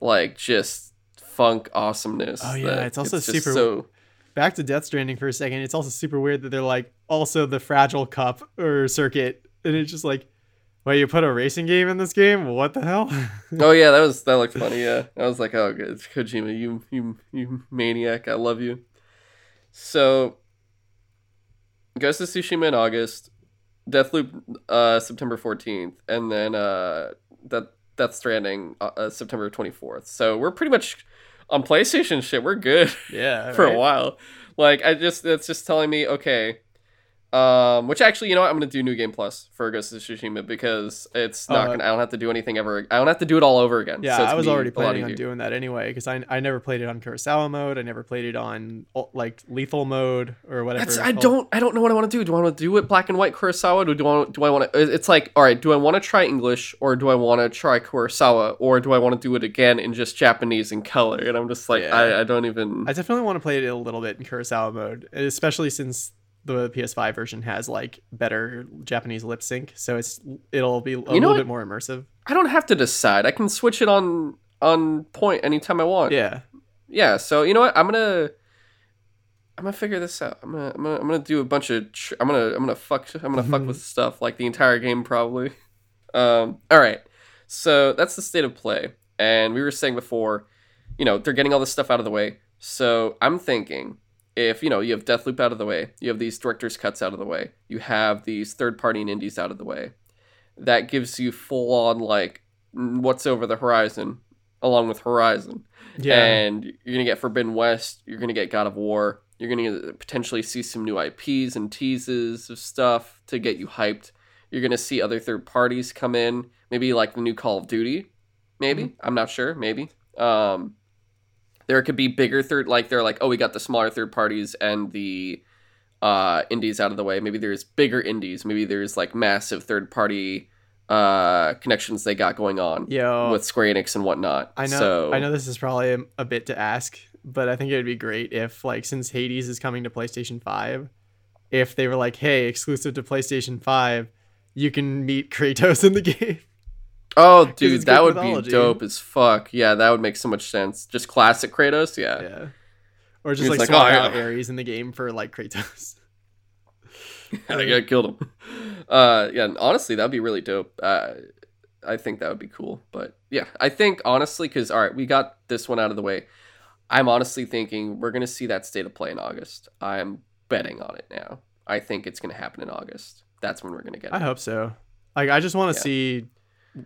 like just funk awesomeness. Oh, yeah, it's also just super- so. Back to Death Stranding for a second. It's also super weird that they're like also the fragile cup or circuit, and it's just like, wait, you put a racing game in this game? What the hell? [laughs] Oh yeah, that was that looked funny. Yeah, I was like, oh, good, Kojima, you you you maniac, I love you. So, Ghost of Tsushima in August, Deathloop uh, September fourteenth, and then uh, that Death Stranding uh, uh, September twenty fourth. So we're pretty much on PlayStation shit. We're good yeah. [laughs] for right? a while. Like I just that's just telling me okay. Um, which actually, you know what? I'm gonna do New Game Plus for Ghost of Tsushima because it's not Uh, gonna. I don't have to do anything ever. I don't have to do it all over again. Yeah, so I was gonna already planning on doing that anyway because I, I never played it on Kurosawa mode. I never played it on like lethal mode or whatever. I don't. I don't know what I want to do. Do I want to do it black and white Kurosawa? Do, do I? Do I want to? It's like, all right. Do I want to try English or do I want to try Kurosawa or do I want to do it again in just Japanese and color? And I'm just like, Yeah. I, I don't even. I definitely want to play it a little bit in Kurosawa mode, especially since the PS5 version has like better Japanese lip sync, so it's it'll be a know little what? bit more immersive. I don't have to decide. I can switch it on on point anytime I want. Yeah, yeah so you know what i'm gonna i'm gonna figure this out i'm gonna i'm gonna, I'm gonna do a bunch of tr- i'm gonna i'm gonna fuck i'm gonna fuck with [laughs] stuff like the entire game probably um all right so that's the state of play and we were saying before you know they're getting all this stuff out of the way so i'm thinking if you know you have deathloop out of the way you have these director's cuts out of the way you have these third party and indies out of the way that gives you full on like what's over the horizon along with horizon yeah, and you're gonna get Forbidden West. You're gonna get God of War. You're gonna potentially see some new IPs and teases of stuff to get you hyped. You're gonna see other third parties come in, maybe like the new Call of Duty. Maybe I'm not sure. Maybe um, there could be bigger third. Like they're like, oh, we got the smaller third parties and the uh, indies out of the way. Maybe there's bigger indies. Maybe there's like massive third party uh, connections they got going on yo, with Square Enix and whatnot. I know, So, I know this is probably a, a bit to ask, but I think it would be great if like since Hades is coming to PlayStation Five, if they were like, hey, exclusive to PlayStation Five, you can meet Kratos in the [laughs] game. Oh, dude, that would mythology. be dope as fuck. Yeah, that would make so much sense. Just classic Kratos. Yeah. yeah, or just like, like, swap "Oh, out yeah." Ares in the game for like Kratos. [laughs] I got killed him. [laughs] Uh, yeah, honestly, that'd be really dope. Uh, I think that would be cool. But yeah, I think honestly, because all right, we got this one out of the way. I'm honestly thinking we're gonna see that state of play in August. I'm betting on it now. I think it's gonna happen in August. That's when we're gonna get It. I hope so. Like I just want to Yeah. see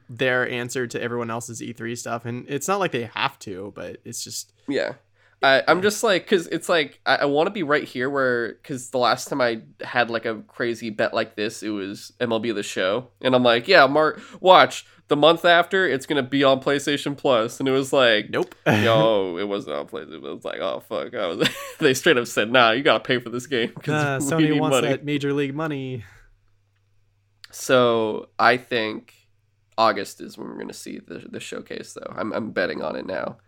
their answer to everyone else's E3 stuff, and it's not like they have to, but it's just Yeah. I, I'm just like, because it's like, I, I want to be right here where, because the last time I had like a crazy bet like this, it was MLB The Show. And I'm like, yeah, Mark, watch, the month after, it's going to be on PlayStation Plus. And it was like, nope. yo, [laughs] it wasn't on PlayStation. It was like, oh, fuck. I was, [laughs] they straight up said, nah, you got to pay for this game. Uh, Because [laughs] we Sony wants money. that major league money. So I think August is when we're going to see the, the showcase, though. I'm, I'm betting on it now.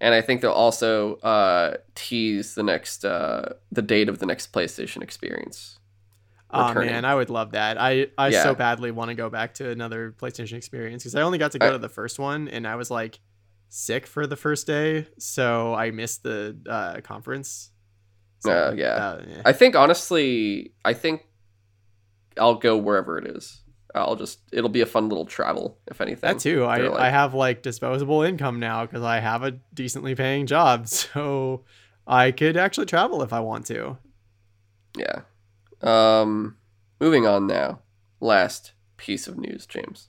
And I think they'll also uh, tease the next uh, the date of the next PlayStation experience. Oh man, I would love that. I I Yeah. so badly want to go back to another PlayStation experience because I only got to go I- to the first one and I was like sick for the first day, so I missed the uh, conference. So, Uh, yeah. uh, yeah. I think honestly, I think I'll go wherever it is. I'll just it'll be a fun little travel if anything. that too. I like, I have like disposable income now because I have a decently paying job, [laughs] so I could actually travel if I want to. Yeah. Um, moving on now. Last piece of news, James.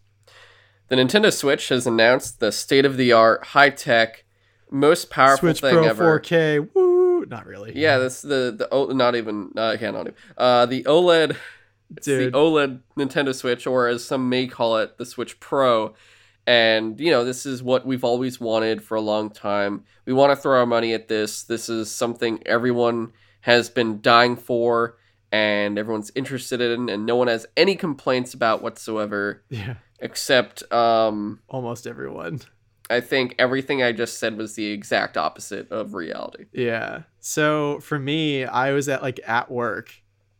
The Nintendo Switch has announced the state-of-the-art, high-tech, most powerful Switch thing Pro ever. 4K, woo! Not really. Yeah, that's the the oh, not even uh, yeah, not even uh the OLED It's dude. the OLED Nintendo Switch, or as some may call it, the Switch Pro. And, you know, this is what we've always wanted for a long time. We want to throw our money at this. This is something everyone has been dying for and everyone's interested in, and no one has any complaints about whatsoever, [laughs] yeah, except um, almost everyone. I think everything I just said was the exact opposite of reality. Yeah. So for me, I was at like at work,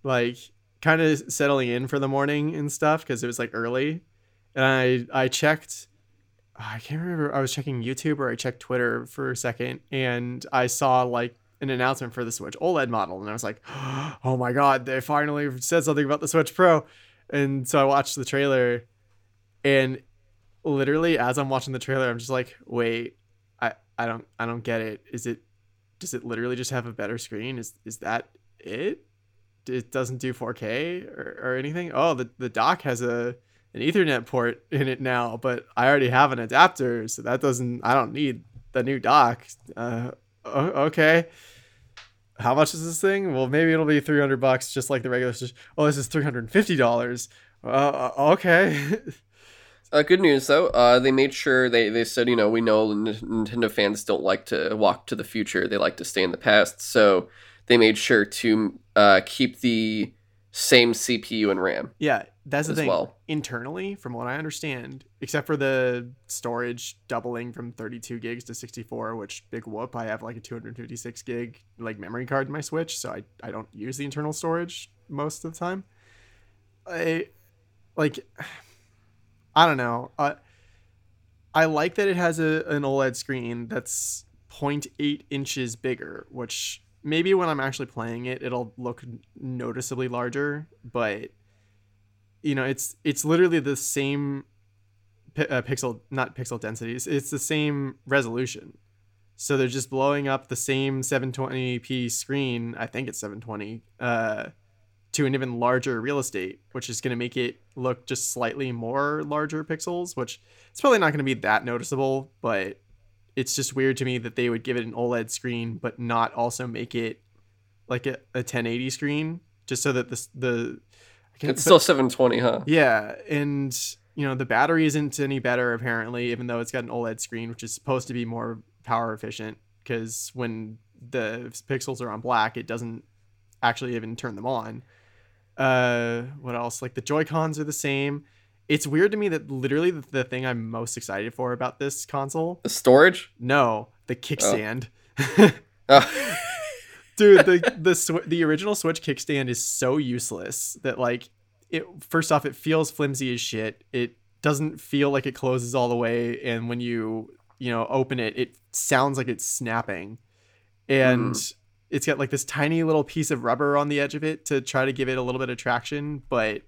like kind of settling in for the morning and stuff because it was like early, and I I checked. Ah, I can't remember. I was checking YouTube or I checked Twitter for a second, and I saw like an announcement for the Switch OLED model, and I was like, [gasps] "Oh my god, they finally said something about the Switch Pro!" And so I watched the trailer, and literally as I'm watching the trailer, I'm just like, "Wait, I I don't I don't get it. Is it does it literally just have a better screen? Is is that it? It doesn't do 4K or, or anything. Oh, the the dock has a an Ethernet port [laughs] in it now, but I already have an adapter, so that doesn't. I don't need the new dock. Uh, okay. How much is this thing? Well, maybe it'll be 300 bucks, just like the regular. Oh, this is 350 dollars. Uh, okay. [laughs] Uh, good news though, uh, they made sure they, they said you know we know Nintendo fans don't like to walk to the future; they like to stay in the past. So they made sure to uh, keep the same CPU and RAM yeah, that's the thing. well. internally, from what I understand, except for the storage doubling from 32 gigs to 64, which big whoop, I have like a 256 gig like memory card in my Switch, so I, I don't use the internal storage most of the time. I like [sighs] I don't know. Uh, I like that it has a an OLED screen that's 0.8 inches bigger, which maybe when I'm actually playing it, it'll look noticeably larger, but you know it's it's literally the same pi- uh, pixel not pixel densities it's the same resolution. So they're just blowing up the same 720p screen i think it's 720 uh to an even larger real estate which is going to make it look just slightly more larger pixels which it's probably not going to be that noticeable but it's just weird to me that they would give it an oled screen but not also make it like a, a 1080 screen just so that this the I can't- It's still 720, huh? yeah, and you know the battery isn't any better apparently, even though it's got an OLED screen, which is supposed to be more power efficient. Because when the pixels are on black, it doesn't actually even turn them on. Uh, what else? Like the Joy Cons are the same. It's weird to me that literally the, the thing I'm most excited for about this console, The storage. no, the kickstand. Oh. [laughs] oh. dude the [laughs] the sw- the original switch kickstand is so useless that like it first off it feels flimsy as shit it doesn't feel like it closes all the way and when you you know open it it sounds like it's snapping and mm-hmm. it's got like this tiny little piece of rubber on the edge of it to try to give it a little bit of traction but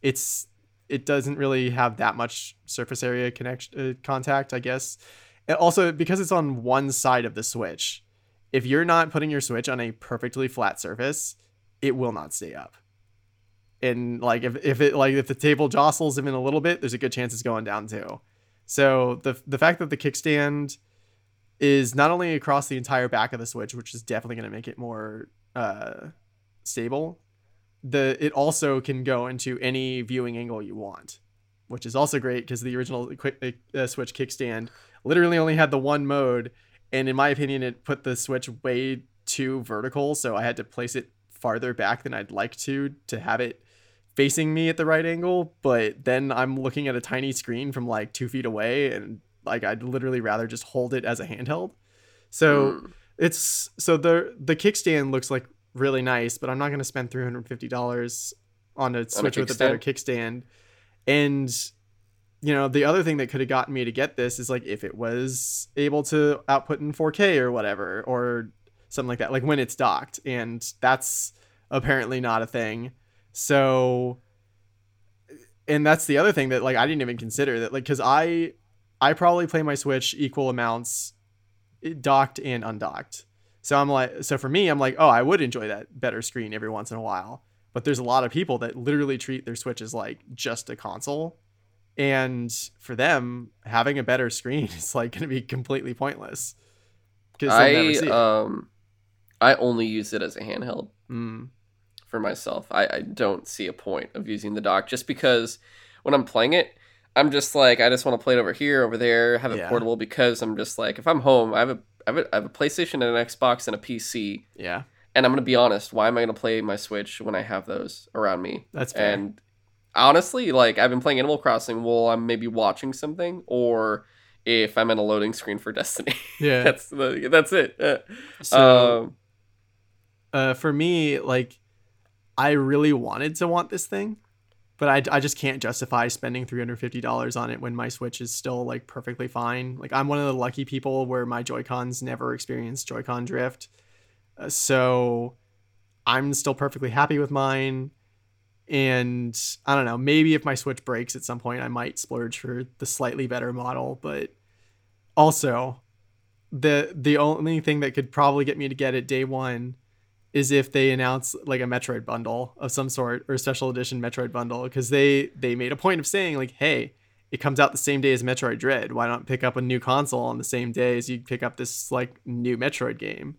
it's it doesn't really have that much surface area connection uh, contact i guess also because it's on one side of the switch if you're not putting your switch on a perfectly flat surface, it will not stay up. And like if, if it like if the table jostles even a little bit, there's a good chance it's going down too. So the the fact that the kickstand is not only across the entire back of the switch, which is definitely going to make it more uh, stable, the it also can go into any viewing angle you want, which is also great because the original quick uh, switch kickstand literally only had the one mode and in my opinion it put the switch way too vertical so i had to place it farther back than i'd like to to have it facing me at the right angle but then i'm looking at a tiny screen from like two feet away and like i'd literally rather just hold it as a handheld so Mm. it's so the the kickstand looks like really nice but i'm not going to spend $350 on a Switch with a better kickstand. And you know, the other thing that could have gotten me to get this is like if it was able to output in 4K or whatever, or something like that, like when it's docked. And that's apparently not a thing. So, and that's the other thing that like I didn't even consider that, like, because I, I probably play my Switch equal amounts eh, docked and undocked. So I'm like, so for me, I'm like, oh, I would enjoy that better screen every once in a while. But there's a lot of people that literally treat their Switch as like just a console and for them having a better screen [laughs] is like going to be completely pointless because i um i only use it as a handheld mm. for myself I, I don't see a point of using the dock just because when i'm playing it i'm just like i just want to play it over here over there have it yeah. portable because i'm just like if i'm home i have a I have, a, I have a PlayStation and an Xbox and a PC. Yeah. And I'm gonna be honest. Why am I gonna play my Switch when I have those around me? That's fair. And honestly, like I've been playing Animal Crossing while I'm maybe watching something, or if I'm in a loading screen for [laughs] Destiny. Yeah, [laughs] that's the that's it. Uh, so, um, uh, for me, like, I really wanted to want this thing, but I, I just can't justify spending three hundred fifty dollars on it when my Switch is still like perfectly fine. Like, I'm one of the lucky people where my Joy Cons never experienced Joy-Con drift, uh, so I'm still perfectly happy with mine and I don't know, maybe if my Switch breaks at some point, I might splurge for the slightly better model. But also, the the only thing that could probably get me to get it day one is if they announce like a Metroid bundle of some sort or a special edition Metroid bundle because they they made a point of saying like, hey, it comes out the same day as Metroid Dread. Why not pick up a new console on the same day as you pick up this like new Metroid game?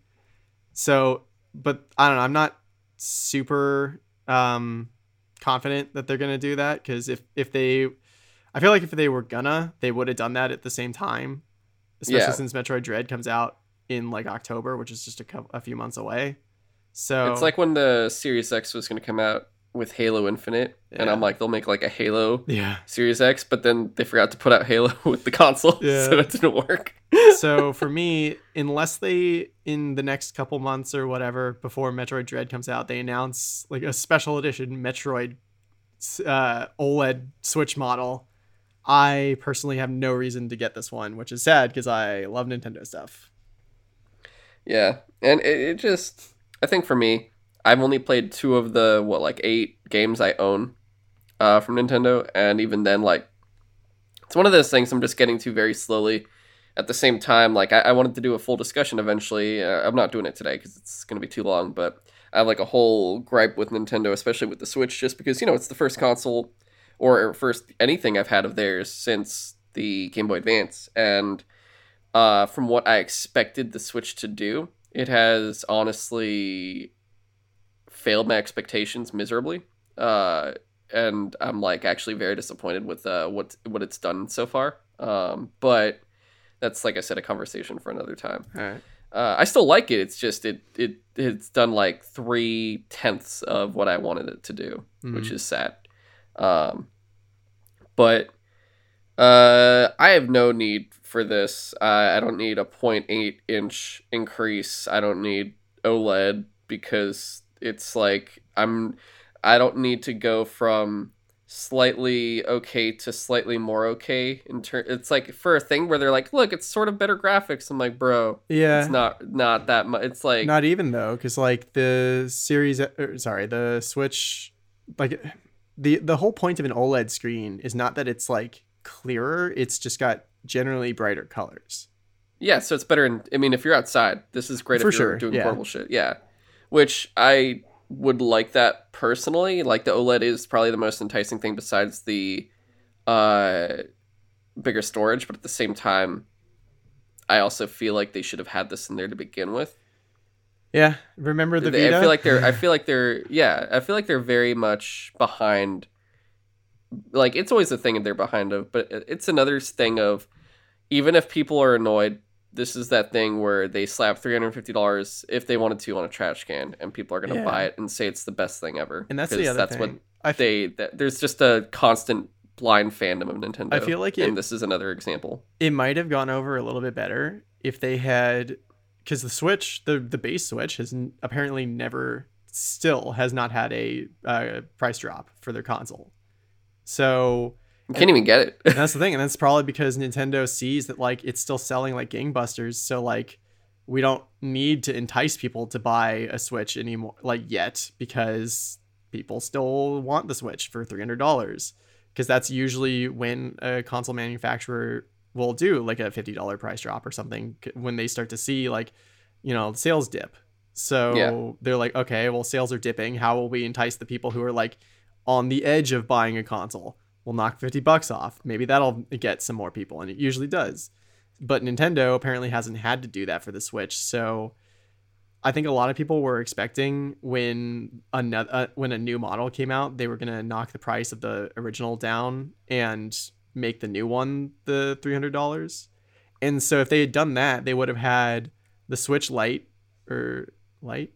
So, but I don't know. I'm not super um confident that they're gonna do that because if if they, I feel like if they were gonna, they would have done that at the same time, especially yeah. since Metroid Dread comes out in like October, which is just a, couple, a few months away. So it's like when the Series X was gonna come out with Halo Infinite, yeah. and I'm like, they'll make like a Halo yeah. Series X, but then they forgot to put out Halo [laughs] with the console, [laughs] yeah. so it didn't work. so for me, unless they in the next couple months or whatever before Metroid Dread comes out, they announce like a special edition Metroid uh, OLED Switch model. I personally have no reason to get this one, which is sad because I love Nintendo stuff. Yeah, and it, it just, I think for me, I've only played two of the what like eight games I own uh, from Nintendo, and even then, like it's one of those things I'm just getting to very slowly. At the same time, like I, I wanted to do a full discussion eventually. Uh, I'm not doing it today because it's going to be too long, but I have like a whole gripe with Nintendo, especially with the Switch, just because you know it's the first console or first anything I've had of theirs since the Game Boy Advance, and uh, from what I expected the Switch to do, it has honestly failed my expectations miserably. Uh, and I'm like actually very disappointed with uh, what what it's done so far. Um, but that's like I said, a conversation for another time. All right. Uh, I still like it. It's just it it it's done like three tenths of what I wanted it to do, mm-hmm. which is sad. Um, but uh, I have no need for this. Uh, I don't need a 0.8 inch increase. I don't need OLED because it's like I'm I don't need to go from slightly okay to slightly more okay in turn it's like for a thing where they're like look it's sort of better graphics i'm like bro yeah it's not not that much it's like not even though because like the series er, sorry the switch like the the whole point of an oled screen is not that it's like clearer it's just got generally brighter colors yeah so it's better in i mean if you're outside this is great for if you're sure. doing yeah. portable shit yeah which I would like that personally. Like the OLED is probably the most enticing thing besides the uh, bigger storage, but at the same time, I also feel like they should have had this in there to begin with. Yeah, remember the Vita? I feel like they're. I [laughs] feel like they're. Yeah, I feel like they're very much behind. Like it's always a thing they're behind of, but it's another thing of, even if people are annoyed this is that thing where they slap three hundred fifty dollars if they wanted to on a trash can, and people are gonna yeah. buy it and say it's the best thing ever. And that's the other that's thing. what I f- they. That, there's just a constant blind fandom of Nintendo. I feel like it, and this is another example. It might have gone over a little bit better if they had, because the Switch, the the base Switch, has n- apparently never still has not had a uh, price drop for their console. So You can't even get it. and that's [laughs] the thing, and that's probably because Nintendo sees that like it's still selling like gangbusters. So like we don't need to entice people to buy a Switch anymore, like yet, because people still want the Switch for three hundred dollars. Because that's usually when a console manufacturer will do like a fifty dollar price drop or something when they start to see like you know sales dip. So Yeah. they're like, okay, well sales are dipping. How will we entice the people who are like on the edge of buying a console? We'll knock 50 bucks off. Maybe that'll get some more people, and it usually does. But Nintendo apparently hasn't had to do that for the Switch. So I think a lot of people were expecting when another uh, when a new model came out, they were gonna knock the price of the original down and make the new one the three hundred dollars. And so if they had done that, they would have had the Switch Lite or Lite,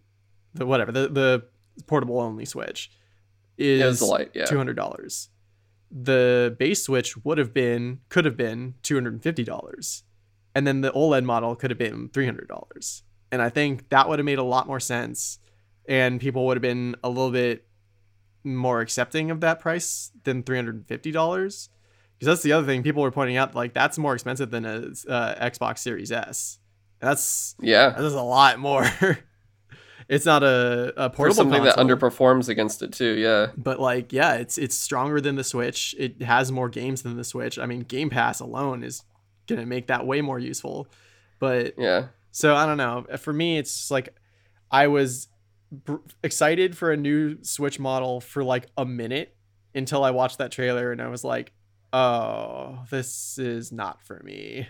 the whatever the the portable only Switch is light, yeah. two hundred dollars. The base Switch would have been could have been two hundred and fifty dollars, and then the OLED model could have been three hundred dollars. And I think that would have made a lot more sense, and people would have been a little bit more accepting of that price than three hundred and fifty dollars. Because that's the other thing people were pointing out, like that's more expensive than a uh, Xbox Series S. That's Yeah. that's a lot more. [laughs] it's not a, a portable something that underperforms against it too, yeah. but like yeah it's it's stronger than the switch. It has more games than the switch. I mean game pass alone is gonna make that way more useful. But Yeah. so i don't know. For me it's just like i was br- excited for a new switch model for like a minute until i watched that trailer and i was like oh this is not for me.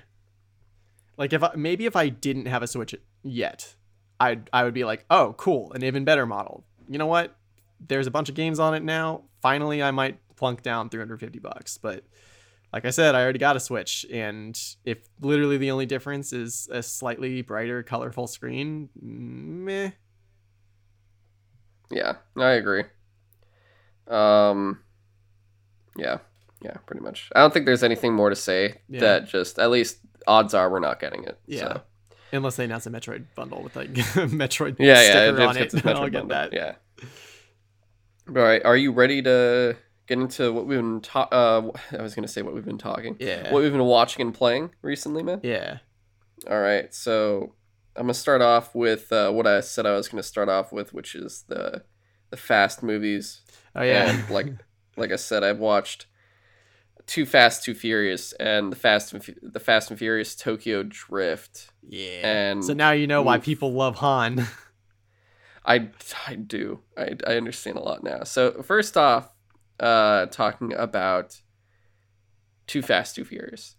Like if I, maybe if i didn't have a switch yet i i would be like oh cool an even better model you know what there's a bunch of games on it now finally i might plunk down 350 bucks but like i said i already got a switch and if literally the only difference is a slightly brighter colorful screen meh Yeah. I agree. Um Yeah. Yeah, pretty much. I don't think there's anything more to say Yeah. that just at least odds are we're not getting it. Yeah. So. Unless they announce a metroid bundle with like [laughs] metroid Yeah, yeah. sticker it on it gets its then i'll get bundle. that Yeah. All right. Are you ready to get into what we've been ta- uh I was going to say what we've been talking. yeah What we've been watching and playing recently, man? yeah All right, so I'm gonna start off with uh, what I said I was gonna start off with, which is the the fast movies. oh yeah And like like I said, I've watched Too Fast, Too Furious, and the Fast and Fu- the Fast and Furious Tokyo Drift. yeah And so now you know why people love han [laughs] I I do I I understand a lot now. So first off, uh, talking about Too Fast, Too Furious.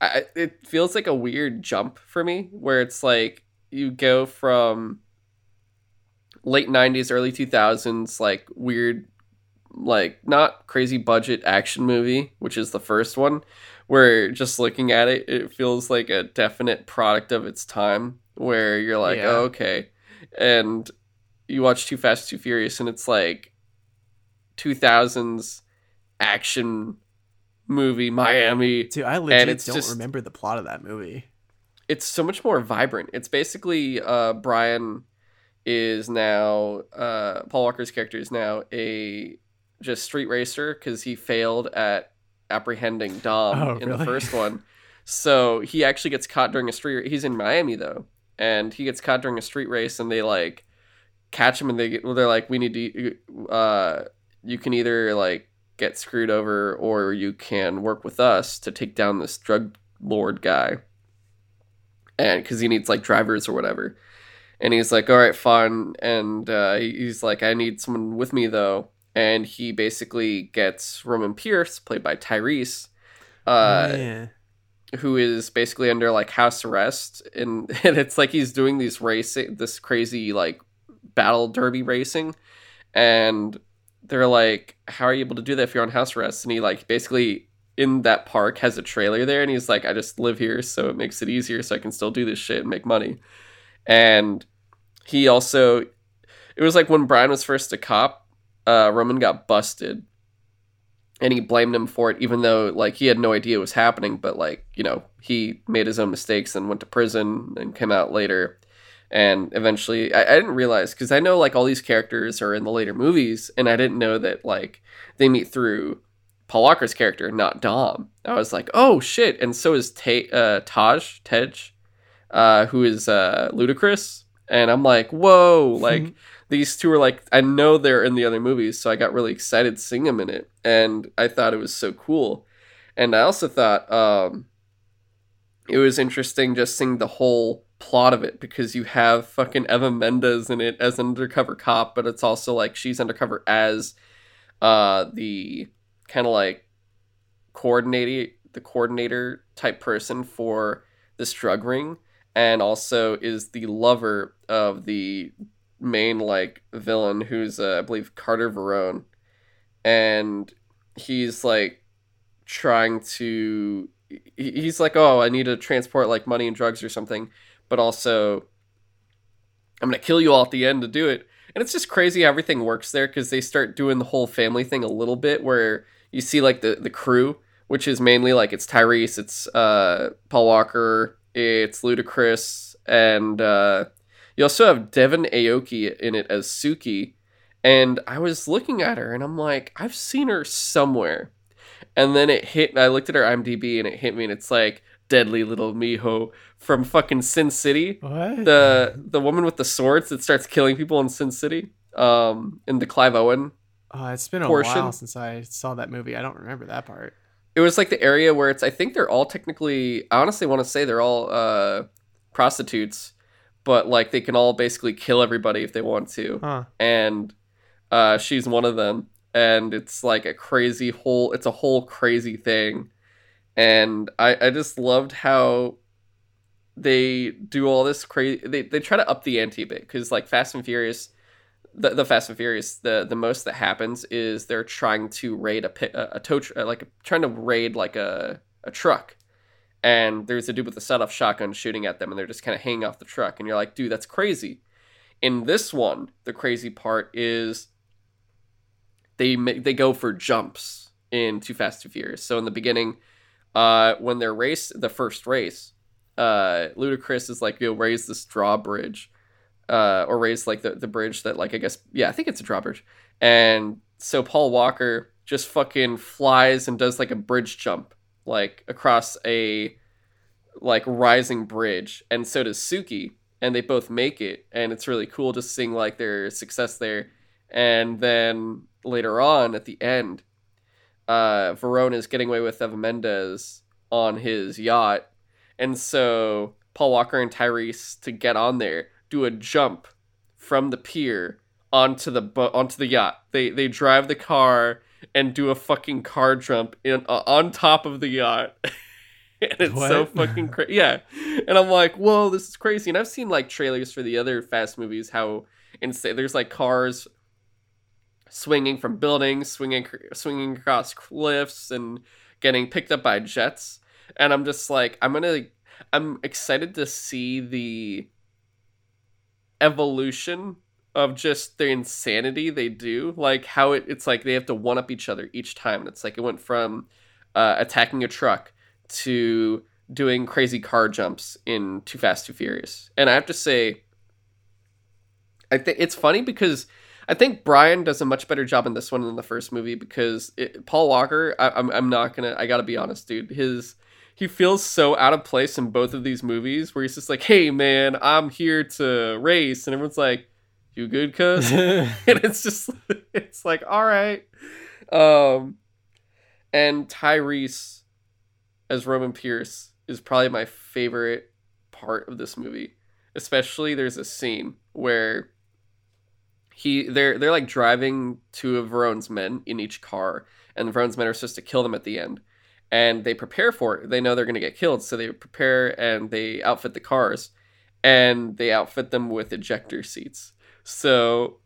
I, I- it feels like a weird jump for me, where it's like you go from late '90s, early 2000s, like weird, like not crazy budget action movie, which is the first one, where just looking at it, it feels like a definite product of its time, where you're like, Yeah. oh, okay, and you watch Too Fast, Too Furious, and it's like 2000s action movie Miami. dude i legit don't just- remember the plot of that movie It's so much more vibrant. It's basically uh, Brian is now uh, Paul Walker's character is now a just street racer because he failed at apprehending Dom Oh, in the first one. [laughs] So he actually gets caught during a street. He's in Miami though, and he gets caught during a street race, and they like catch him, and they well, they're like, "We need to. Uh, you can either like get screwed over, or you can work with us to take down this drug lord guy." And because he needs like drivers or whatever, and he's like, "All right, fine." And uh, he's like, "I need someone with me though." And he basically gets Roman Pierce, played by Tyrese, uh, yeah. who is basically under like house arrest and, [laughs] and it's like he's doing these racing this crazy like battle derby racing and they're like how are you able to do that if you're on house arrest? And he like basically in that park has a trailer there and he's like i just live here so it makes it easier so i can still do this shit and make money. And he also it was like when brian was first a cop uh, roman got busted and he blamed him for it even though like he had no idea it was happening but like you know he made his own mistakes and went to prison and came out later. And eventually I, I didn't realize because I know like all these characters are in the later movies, and I didn't know that like they meet through Paul Walker's character, not Dom. I was like, oh shit, and so is Ta- uh, Taj Tej, uh, who is uh, Ludacris, and I'm like, whoa, like [laughs] these two are like I know they're in the other movies, so I got really excited seeing them in it, and I thought it was so cool, and I also thought um, it was interesting just seeing the whole plot of it because you have fucking Eva Mendes in it as an undercover cop, but it's also like she's undercover as uh the kind of like coordinator the coordinator type person for this drug ring and also is the lover of the main like villain who's uh, I believe Carter Verone and he's like trying to he's like oh I need to transport like money and drugs or something but also I'm gonna kill you all at the end to do it. And it's just crazy how everything works there because they start doing the whole family thing a little bit where you see like the, the crew, which is mainly like it's Tyrese, it's uh, Paul Walker, it's Ludacris, and uh, you also have Devon Aoki in it as Suki. And I was looking at her and I'm like, I've seen her somewhere. And then it hit, I looked at her IMDb and it hit me and it's like, deadly little Miho from fucking Sin City. What? The the woman with the swords that starts killing people in Sin City. Um, in the Clive Owen. Oh, it's been a portion. while since I saw that movie. I don't remember that part. It was like the area where it's. I think they're all technically. I honestly want to say they're all uh, prostitutes, but like they can all basically kill everybody if they want to. Huh. And uh, she's one of them. And it's like a crazy whole. It's a whole crazy thing and I, I just loved how they do all this crazy they, they try to up the ante a bit because like fast and furious the, the fast and furious the the most that happens is they're trying to raid a a, a tow tr- like trying to raid like a, a truck and there's a dude with a set off shotgun shooting at them and they're just kind of hanging off the truck and you're like dude that's crazy. In this one the crazy part is they they go for jumps in too fast too furious. So in the beginning uh, when they're race the first race, uh, Ludacris is like, "Yo, raise this drawbridge," uh, or raise like the, the bridge that like I guess yeah I think it's a drawbridge, and so Paul Walker just fucking flies and does like a bridge jump like across a like rising bridge, and so does Suki, and they both make it, and it's really cool just seeing like their success there, and then later on at the end uh, is getting away with Eva Mendes on his yacht, and so Paul Walker and Tyrese to get on there do a jump from the pier onto the bo- onto the yacht. They they drive the car and do a fucking car jump in uh, on top of the yacht. [laughs] and it's so fucking crazy. Yeah. And I'm like, whoa, this is crazy. And I've seen like trailers for the other fast movies, how insane there's like cars swinging from buildings, swinging swinging across cliffs, and getting picked up by jets. And I'm just like, I'm gonna, I'm excited to see the evolution of just the insanity they do, like how it, it's like they have to one up each other each time. And it's like it went from uh, attacking a truck to doing crazy car jumps in Too Fast Too Furious. And I have to say, I think it's funny because I think Brian does a much better job in this one than the first movie because it, Paul Walker, I, I'm I'm not gonna, I gotta be honest, dude. His he feels so out of place in both of these movies where he's just like, "Hey man, I'm here to race," and everyone's like, "You good, cuz?" [laughs] [laughs] and it's just it's like all right. Um and tyrese as roman pierce is probably my favorite part of this movie. Especially there's a scene where he they're they're like driving two of Verone's men in each car and Verone's men are supposed to kill them at the end. And they prepare for it. They know they're going to get killed so they prepare and they outfit the cars. And they outfit them with ejector seats so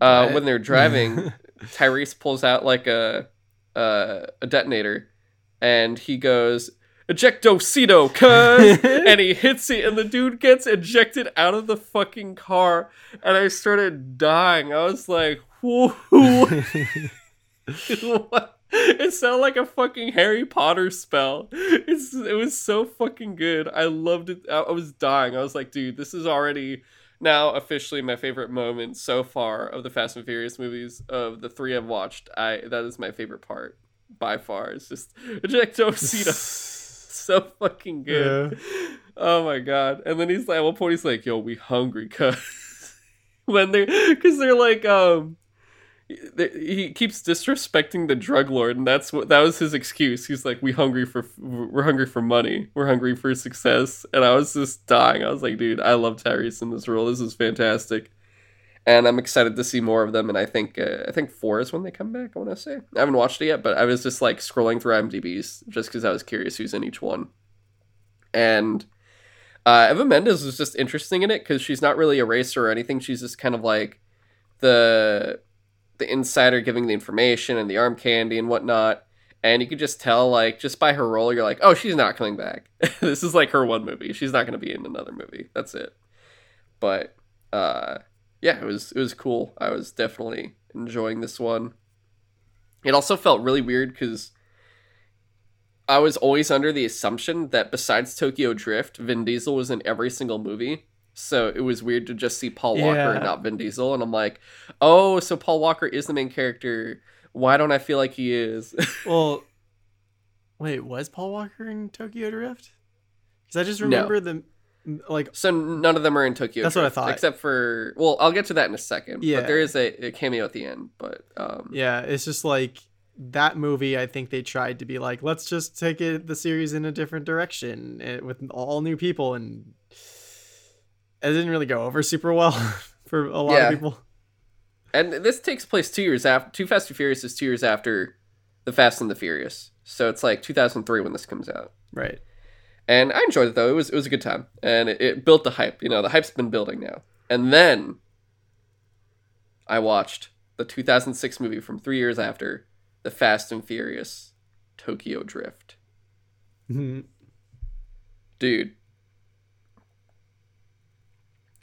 uh, when they're driving, [laughs] Tyrese pulls out like a a, a detonator, and he goes ejecto seato, cuz, [laughs] and he hits it, and the dude gets ejected out of the fucking car, and I started dying. I was like, whoa, [laughs] it sounded like a fucking Harry Potter spell. It's it was so fucking good. I loved it. I, I was dying. I was like, dude, this is already now officially my favorite moment so far of the Fast and Furious movies. Of the three I've watched, I that is my favorite part by far. It's just [laughs] Ejecto Seato. [laughs] so fucking good. Oh my god! And then he's like, at one point he's like, "Yo, we hungry, [laughs] cuz." when they're, cause they're like, um, he keeps disrespecting the drug lord, and that's what that was his excuse. He's like, "We hungry for, we're hungry for money, we're hungry for success," and I was just dying. I was like, "Dude, I love Tyrese in this role. This is fantastic." And I'm excited to see more of them. And I think uh, I think four is when they come back. I want to say I haven't watched it yet, but I was just like scrolling through IMDb's just because I was curious who's in each one. And uh, Eva Mendes was just interesting in it because she's not really a racer or anything. She's just kind of like the the insider giving the information and the arm candy and whatnot. And you could just tell, like, just by her role, you're like, oh, she's not coming back. [laughs] this is like her one movie. She's not going to be in another movie. That's it. But uh, yeah, it was it was cool. I was definitely enjoying this one. It also felt really weird because I was always under the assumption that besides Tokyo Drift, Vin Diesel was in every single movie. So it was weird to just see Paul Walker Yeah. and not Vin Diesel. And I'm like, oh, so Paul Walker is the main character. Why don't I feel like he is? [laughs] Well, wait, was Paul Walker in Tokyo Drift? Because I just No. remember the like so none of them are in Tokyo. That's what I thought. Except for, well, I'll get to that in a second. Yeah. But there is a, a cameo at the end. But um, yeah, it's just like that movie. I think they tried to be like, let's just take it the series in a different direction eh, with all new people, and it didn't really go over super well [laughs] for a lot Yeah. of people. and this takes place two years after. Too Fast and Furious is two years after the Fast and the Furious. So it's like 2003 when this comes out. Right. And I enjoyed it though. It was it was a good time, and it, it built the hype. You know, the hype's been building now. And then I watched the 2006 movie from three years after, the Fast and Furious, Tokyo Drift. Mhm. Dude,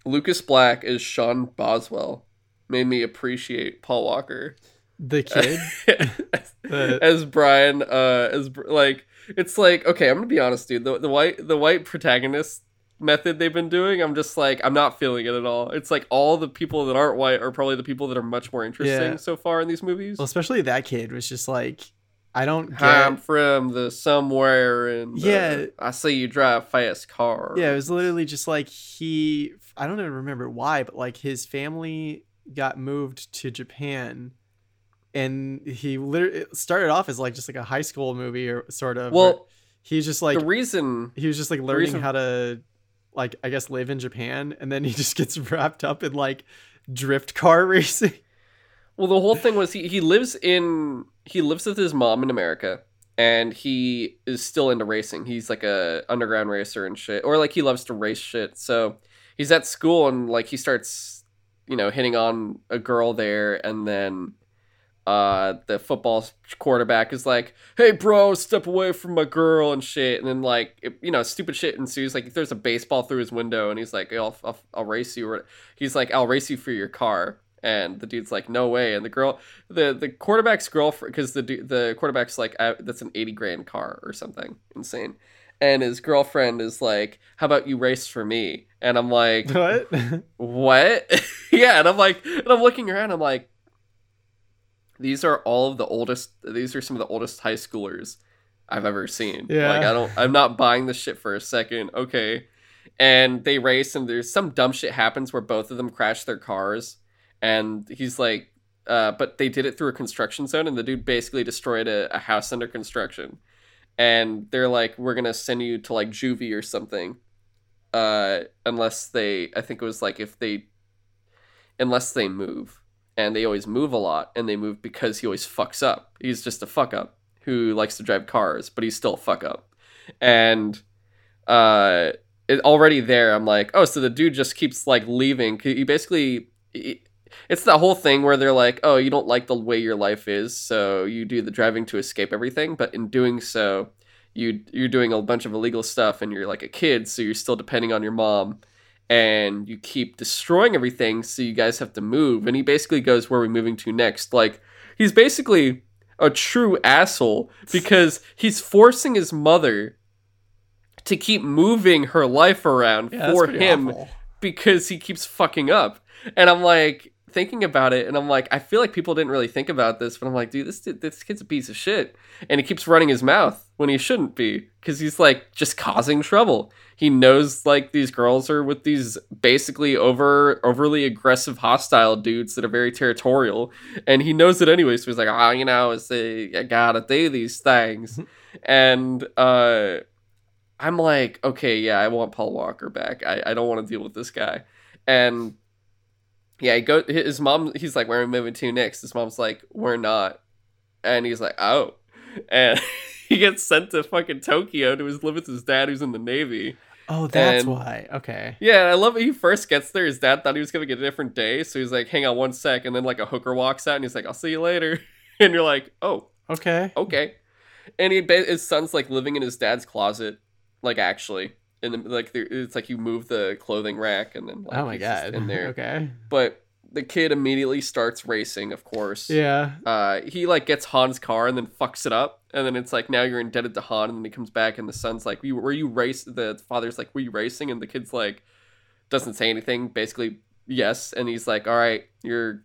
Lucas Black as Sean Boswell made me appreciate Paul Walker the kid. as, [laughs] The- as Brian. Uh, as like it's like okay, I'm gonna be honest, dude. The the white the white protagonist method they've been doing, I'm just like I'm not feeling it at all. It's like all the people that aren't white are probably the people that are much more interesting Yeah. so far in these movies. well, especially that kid was just like, I don't get. I'm from the somewhere and Yeah. I see you drive fast car. Yeah, it was literally just like he I don't even remember why, but like his family got moved to Japan and he literally started off as like just like a high school movie or sort of. Well, he's just like the reason he was just like learning reason- how to like I guess live in Japan and then he just gets [laughs] wrapped up in like drift car [laughs] racing. Well, the whole thing was he, he lives in he lives with his mom in America, and he is still into racing. He's like a underground racer and shit, or like he loves to race shit. So he's at school and like he starts, you know, hitting on a girl there, and then uh the football quarterback is like, "Hey, bro, step away from my girl" and shit, and then like it, you know, stupid shit ensues. Like there's a baseball through his window, and he's like, "I'll I'll, I'll race you," or he's like, "I'll race you for your car." And the dude's like, "No way!" And the girl, the the quarterback's girlfriend, because the the quarterback's like, uh, "That's an eighty grand car or something insane," and his girlfriend is like, "How about you race for me?" And I'm like, what? what? [laughs] yeah, and I'm like, and I'm looking around. I'm like, these are all of the oldest. These are some of the oldest high schoolers I've ever seen. Yeah. like I don't. I'm not buying this shit for a second. Okay, and they race, and there's some dumb shit happens where both of them crash their cars, and he's like, uh, but they did it through a construction zone, and the dude basically destroyed a, a house under construction. And they're like, we're gonna send you to like juvie or something, uh, unless they. I think it was like if they unless they move. And they always move a lot, and they move because he always fucks up. He's just a fuck up who likes to drive cars, but he's still a fuck up. And uh, it, already there, I'm like, oh, so the dude just keeps like leaving. He basically, it's that whole thing where they're like, oh, you don't like the way your life is, so you do the driving to escape everything. But in doing so, you you're doing a bunch of illegal stuff, and you're like a kid, so you're still depending on your mom and you keep destroying everything so you guys have to move and he basically goes where are we moving to next like he's basically a true asshole because he's forcing his mother to keep moving her life around Yeah, for him awful. because he keeps fucking up. And I'm like thinking about it, and I'm like, I feel like people didn't really think about this, but I'm like, dude, this this kid's a piece of shit, and he keeps running his mouth when he shouldn't be because he's like just causing trouble. He knows like these girls are with these basically over overly aggressive, hostile dudes that are very territorial, and he knows it anyway. So he's like, oh, you know, it's a, I gotta do these things, [laughs] and uh. I'm like, okay, yeah, I want Paul Walker back. I, I don't want to deal with this guy. And yeah, he go his mom he's like, Where are we moving to next? His mom's like, We're not. And he's like, Oh. And [laughs] he gets sent to fucking Tokyo to his live with his dad who's in the Navy. Oh, that's And- why. Okay. Yeah, I love when he first gets there. His dad thought he was gonna get a different day, so he's like, "Hang on one sec," and then like a hooker walks out, and he's like, "I'll see you later," [laughs] and you're like, "Oh, Okay. okay. And he his son's like living in his dad's closet, like actually, and like it's like you move the clothing rack, and then like, oh my god. in there. Okay. But the kid immediately starts racing, of course. Yeah. Uh, he like gets Han's car and then fucks it up, and then it's like now you're indebted to Han, and then he comes back, and the son's like, "You were you race?" The father's like, "Were you racing?" And the kid's like, doesn't say anything. Basically, yes, and he's like, "All right, you're."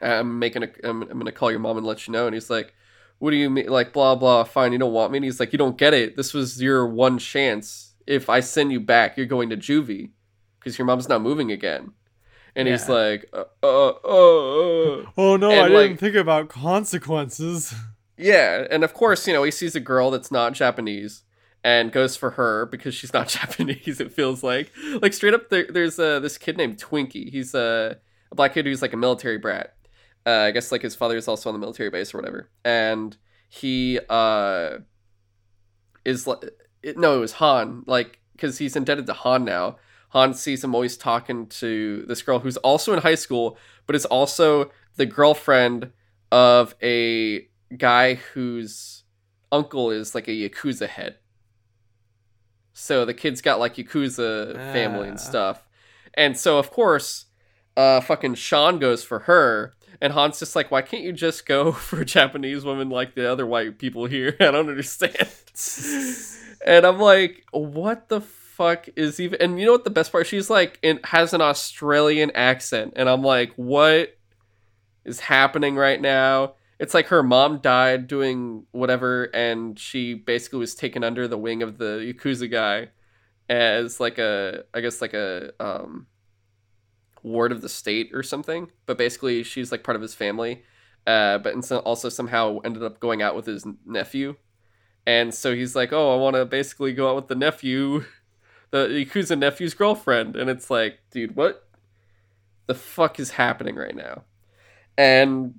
I'm making a. I'm, I'm gonna call your mom and let you know. And he's like, "What do you mean? Like blah blah. Fine, you don't want me." And he's like, "You don't get it. This was your one chance. If I send you back, you're going to juvie, because your mom's not moving again." And he's like, uh, uh, uh, uh. Oh no, And, I like- didn't think about consequences. [laughs] Yeah, and of course, you know, he sees a girl that's not Japanese and goes for her because she's not [laughs] Japanese. It feels like, like straight up, there, there's uh, this kid named Twinkie. He's uh, a black kid who's like a military brat. Uh, I guess like his father is also on the military base or whatever, and he uh, is like, no, it was Han, like because he's indebted to Han now. Han sees him always talking to this girl who's also in high school, but is also the girlfriend of a guy whose uncle is like a yakuza head. So the kid's got like yakuza family and Ah. stuff, and so of course, uh, fucking Sean goes for her, and Han's just like, why can't you just go [laughs] for a Japanese woman like the other white people here? [laughs] I don't understand. [laughs] and I'm like, what the fuck is even? And you know what the best part? She's like, it has an Australian accent, and I'm like, what is happening right now? It's like her mom died doing whatever, and she basically was taken under the wing of the yakuza guy as like a, I guess like a um, ward of the state or something. But basically, she's like part of his family. Uh, but and so also somehow ended up going out with his nephew, and so he's like, "Oh, I want to basically go out with the nephew, [laughs] the yakuza nephew's girlfriend," and it's like, dude, what the fuck is happening right now? And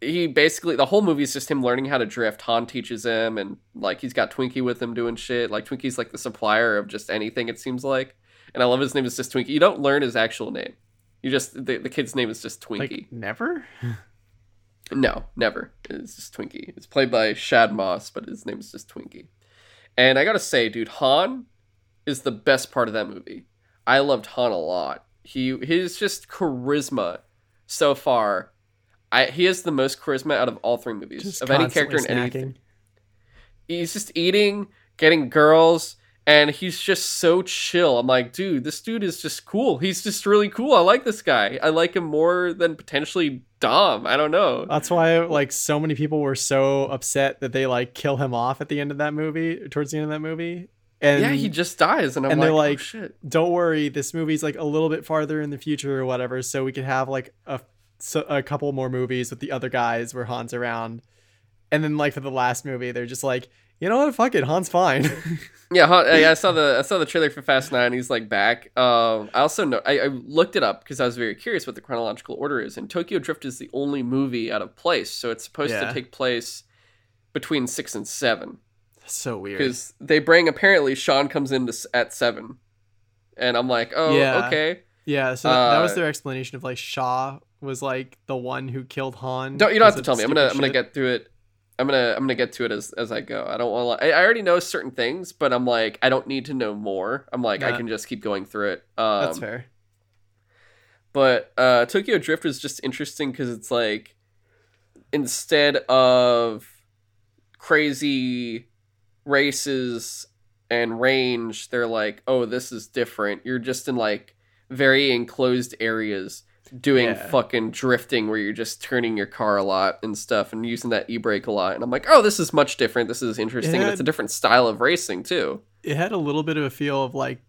he basically the whole movie is just him learning how to drift. Han teaches him, and like he's got Twinkie with him doing shit. Like Twinkie's like the supplier of just anything. It seems like, and I love his name is just Twinkie. You don't learn his actual name. You just the, the kid's name is just Twinkie. like never? [laughs] No, never. It's just Twinkie. It's played by Shad Moss, but his name is just Twinkie. And I gotta say, dude, Han is the best part of that movie. I loved Han a lot. He his just charisma so far. I he has the most charisma out of all three movies Just of any character in constantly anything. He's just eating, getting girls, and he's just so chill. I'm like, dude, this dude is just cool. He's just really cool. I like this guy. I like him more than potentially Dom. I don't know. That's why like so many people were so upset that they like kill him off at the end of that movie, towards the end of that movie. And yeah, he just dies, and I'm and like, they're oh, like, shit. don't worry, this movie's like a little bit farther in the future or whatever, so we could have like a so, a couple more movies with the other guys where Han's around. And then like for the last movie, they're just like, you know what, fuck it, Han's fine. [laughs] Yeah, Han, I, I saw the I saw the trailer for Fast Nine. He's like back. Um, I also know I, I looked it up because I was very curious what the chronological order is. And Tokyo Drift is the only movie out of place, so it's supposed Yeah. to take place between six and seven. That's so weird. because they bring apparently Sean comes in to, at seven, and I'm like, oh, Yeah. okay. Yeah, so that, that was Uh, their explanation of like Shaw was like the one who killed Han. Don't you don't have to tell me. I'm gonna I'm gonna get through it. I'm gonna I'm gonna get to it as as I go. I don't want to. I, I already know certain things, but I'm like I don't need to know more. I'm like I can just keep going through it. Um, That's fair. But uh, Tokyo Drift was just interesting because it's like instead of crazy races and range, they're like, oh, this is different. You're just in like very enclosed areas doing Yeah. fucking drifting where you're just turning your car a lot and stuff and using that e-brake a lot. And I'm like, oh, this is much different. This is interesting. and it's a different style of racing too. it had a little bit of a feel of like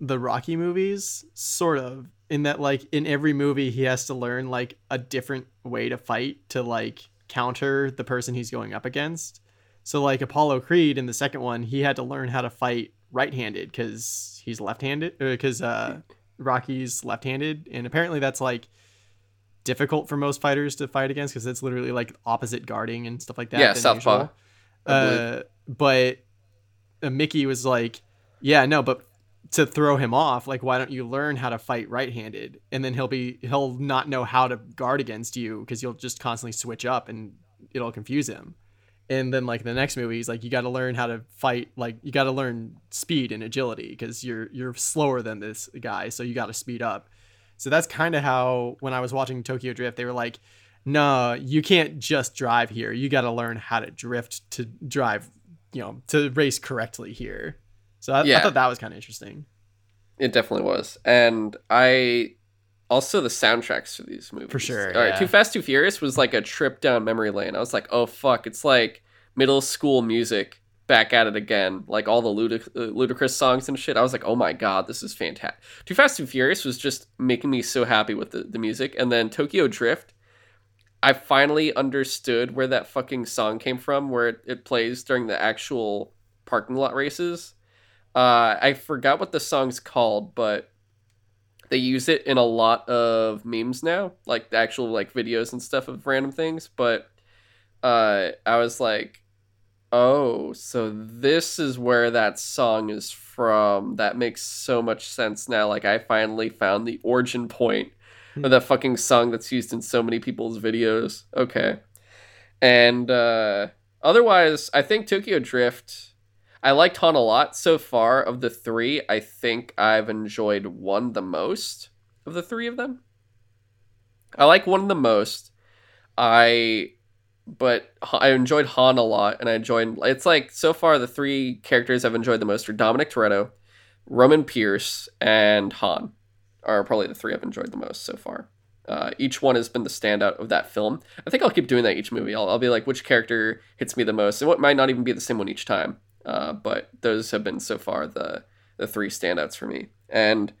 the Rocky movies, sort of, in that like in every movie he has to learn like a different way to fight to like counter the person he's going up against. So like Apollo Creed in the second one, he had to learn how to fight right-handed because he's left-handed because uh, Rocky's left-handed, and apparently that's like difficult for most fighters to fight against because it's literally like opposite guarding and stuff like that. Yeah, Southpaw, usual. I believe. Uh, but uh, Mickey was like, "Yeah, no, but to throw him off, like, why don't you learn how to fight right-handed, and then he'll be he'll not know how to guard against you because you'll just constantly switch up and it'll confuse him." And then like the next movie, he's like, "You got to learn how to fight. Like, you got to learn speed and agility because you're you're slower than this guy, so you got to speed up." So that's kind of how when I was watching Tokyo Drift, they were like, "No, you can't just drive here. You got to learn how to drift to drive, you know, to race correctly here." So I, I thought that was kind of interesting. It definitely was. And I also the soundtracks for these movies. For sure, All right, yeah. Too Fast, Too Furious was like a trip down memory lane. I was like, oh fuck, it's like middle school music back at it again. Like all the ludic- uh, Ludacris songs and shit. I was like, oh my god, this is fantastic. Too Fast, Too Furious was just making me so happy with the, the music. And then Tokyo Drift, I finally understood where that fucking song came from, where it, it plays during the actual parking lot races. Uh, I forgot what the song's called, but they use it in a lot of memes now, like the actual like videos and stuff of random things. But uh, I was like, oh, so this is where that song is from. That makes so much sense now. Like I finally found the origin point of that fucking song that's used in so many people's videos. Okay, and uh, otherwise, I think Tokyo Drift. I liked Han a lot so far. Of the three, I think I've enjoyed one the most of the three of them. I like one the most. I, but I enjoyed Han a lot, and I enjoyed. It's like so far the three characters I've enjoyed the most are Dominic Toretto, Roman Pierce, and Han. Are probably the three I've enjoyed the most so far. Uh, each one has been the standout of that film. I think I'll keep doing that each movie. I'll, I'll be like, which character hits me the most, and what might not even be the same one each time. Uh, but those have been so far the the three standouts for me. And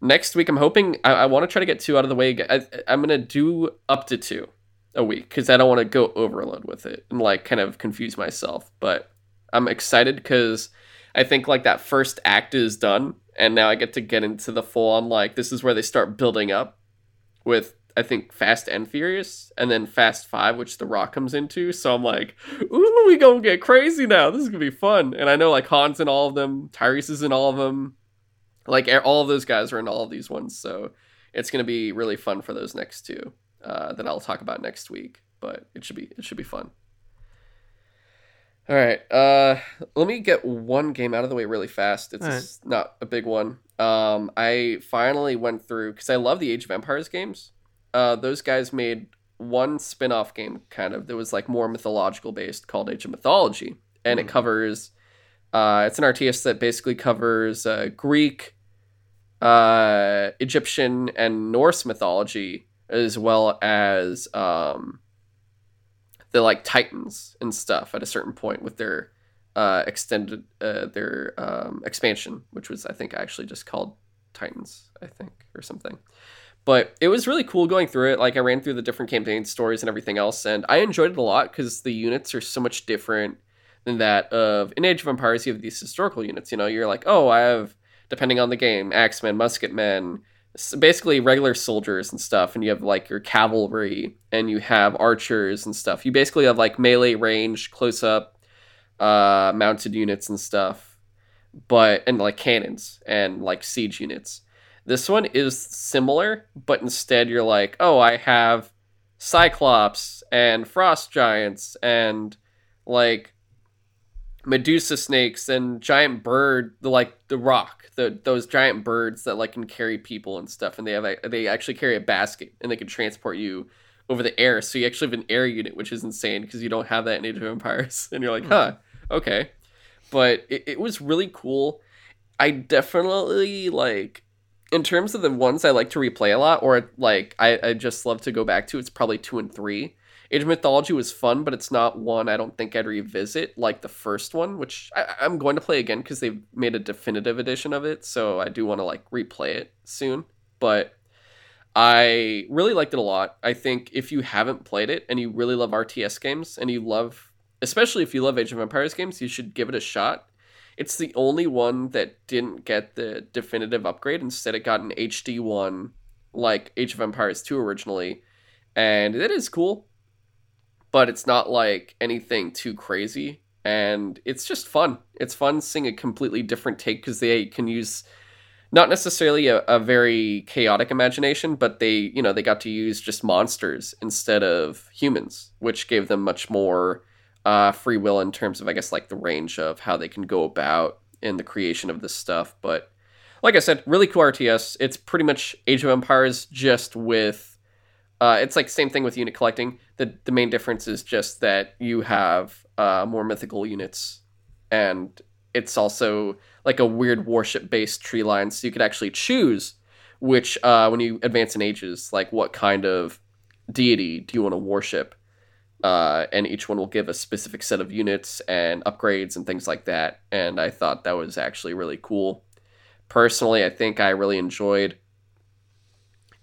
next week, I'm hoping I, I want to try to get two out of the way. I, I'm gonna do up to two a week because I don't want to go overload with it and like kind of confuse myself. But I'm excited because I think like that first act is done, and now I get to get into the full on like this is where they start building up with I think Fast and Furious, and then Fast Five, which The Rock comes into. So I'm like, ooh, we gonna get crazy now. This is gonna be fun. And I know like Han's in all of them, Tyrese is in all of them, like all of those guys are in all of these ones. So it's gonna be really fun for those next two uh, that I'll talk about next week. But it should be it should be fun. All right, uh, let me get one game out of the way really fast. It's right. not a big one. Um, I finally went through because I love the Age of Empires games. Uh, those guys made one spin-off game kind of that was like more mythological based called Age of Mythology, and it Hmm. covers. Uh, it's an RTS that basically covers uh, Greek, uh, Egyptian, and Norse mythology, as well as um, the like Titans and stuff at a certain point with their uh, extended uh, their um, expansion, which was I think actually just called Titans, I think, or something. But it was really cool going through it. Like I ran through the different campaign stories and everything else, and I enjoyed it a lot because the units are so much different than that of in Age of Empires. You have these historical units. You know, you're like, oh, I have depending on the game, axemen, musketmen, basically regular soldiers and stuff, and you have like your cavalry and you have archers and stuff. You basically have like melee range, close up, uh, mounted units and stuff, but and like cannons and like siege units. This one is similar, but instead you're like, oh, I have cyclops and frost giants and like Medusa snakes and giant bird, the like the rock, the those giant birds that like can carry people and stuff, and they have a, they actually carry a basket and they can transport you over the air. So you actually have an air unit, which is insane because you don't have that in Age of Empires. [laughs] And you're like, hmm. huh, okay. But it, it was really cool. I definitely like in terms of the ones I like to replay a lot, or like I, I just love to go back to, it's probably two and three. Age of Mythology was fun, but it's not one I don't think I'd revisit like the first one, which I, I'm going to play again because they've made a definitive edition of it. So I do want to like replay it soon. But I really liked it a lot. I think if you haven't played it and you really love RTS games and you love, especially if you love Age of Empires games, you should give it a shot. It's the only one that didn't get the definitive upgrade. Instead, it got an HD one, like Age of Empires 2 originally. And it is cool, but it's not like anything too crazy. And it's just fun. It's fun seeing a completely different take because they can use not necessarily a, a very chaotic imagination, but they, you know, they got to use just monsters instead of humans, which gave them much more uh, free will in terms of, I guess, like the range of how they can go about in the creation of this stuff. But like I said, really cool RTS. It's pretty much Age of Empires just with. Uh, it's like same thing with unit collecting. The the main difference is just that you have uh, more mythical units, and it's also like a weird warship based tree line, so you could actually choose which uh, when you advance in ages, like what kind of deity do you want to worship, uh, and each one will give a specific set of units and upgrades and things like that. And I thought that was actually really cool. Personally, I think I really enjoyed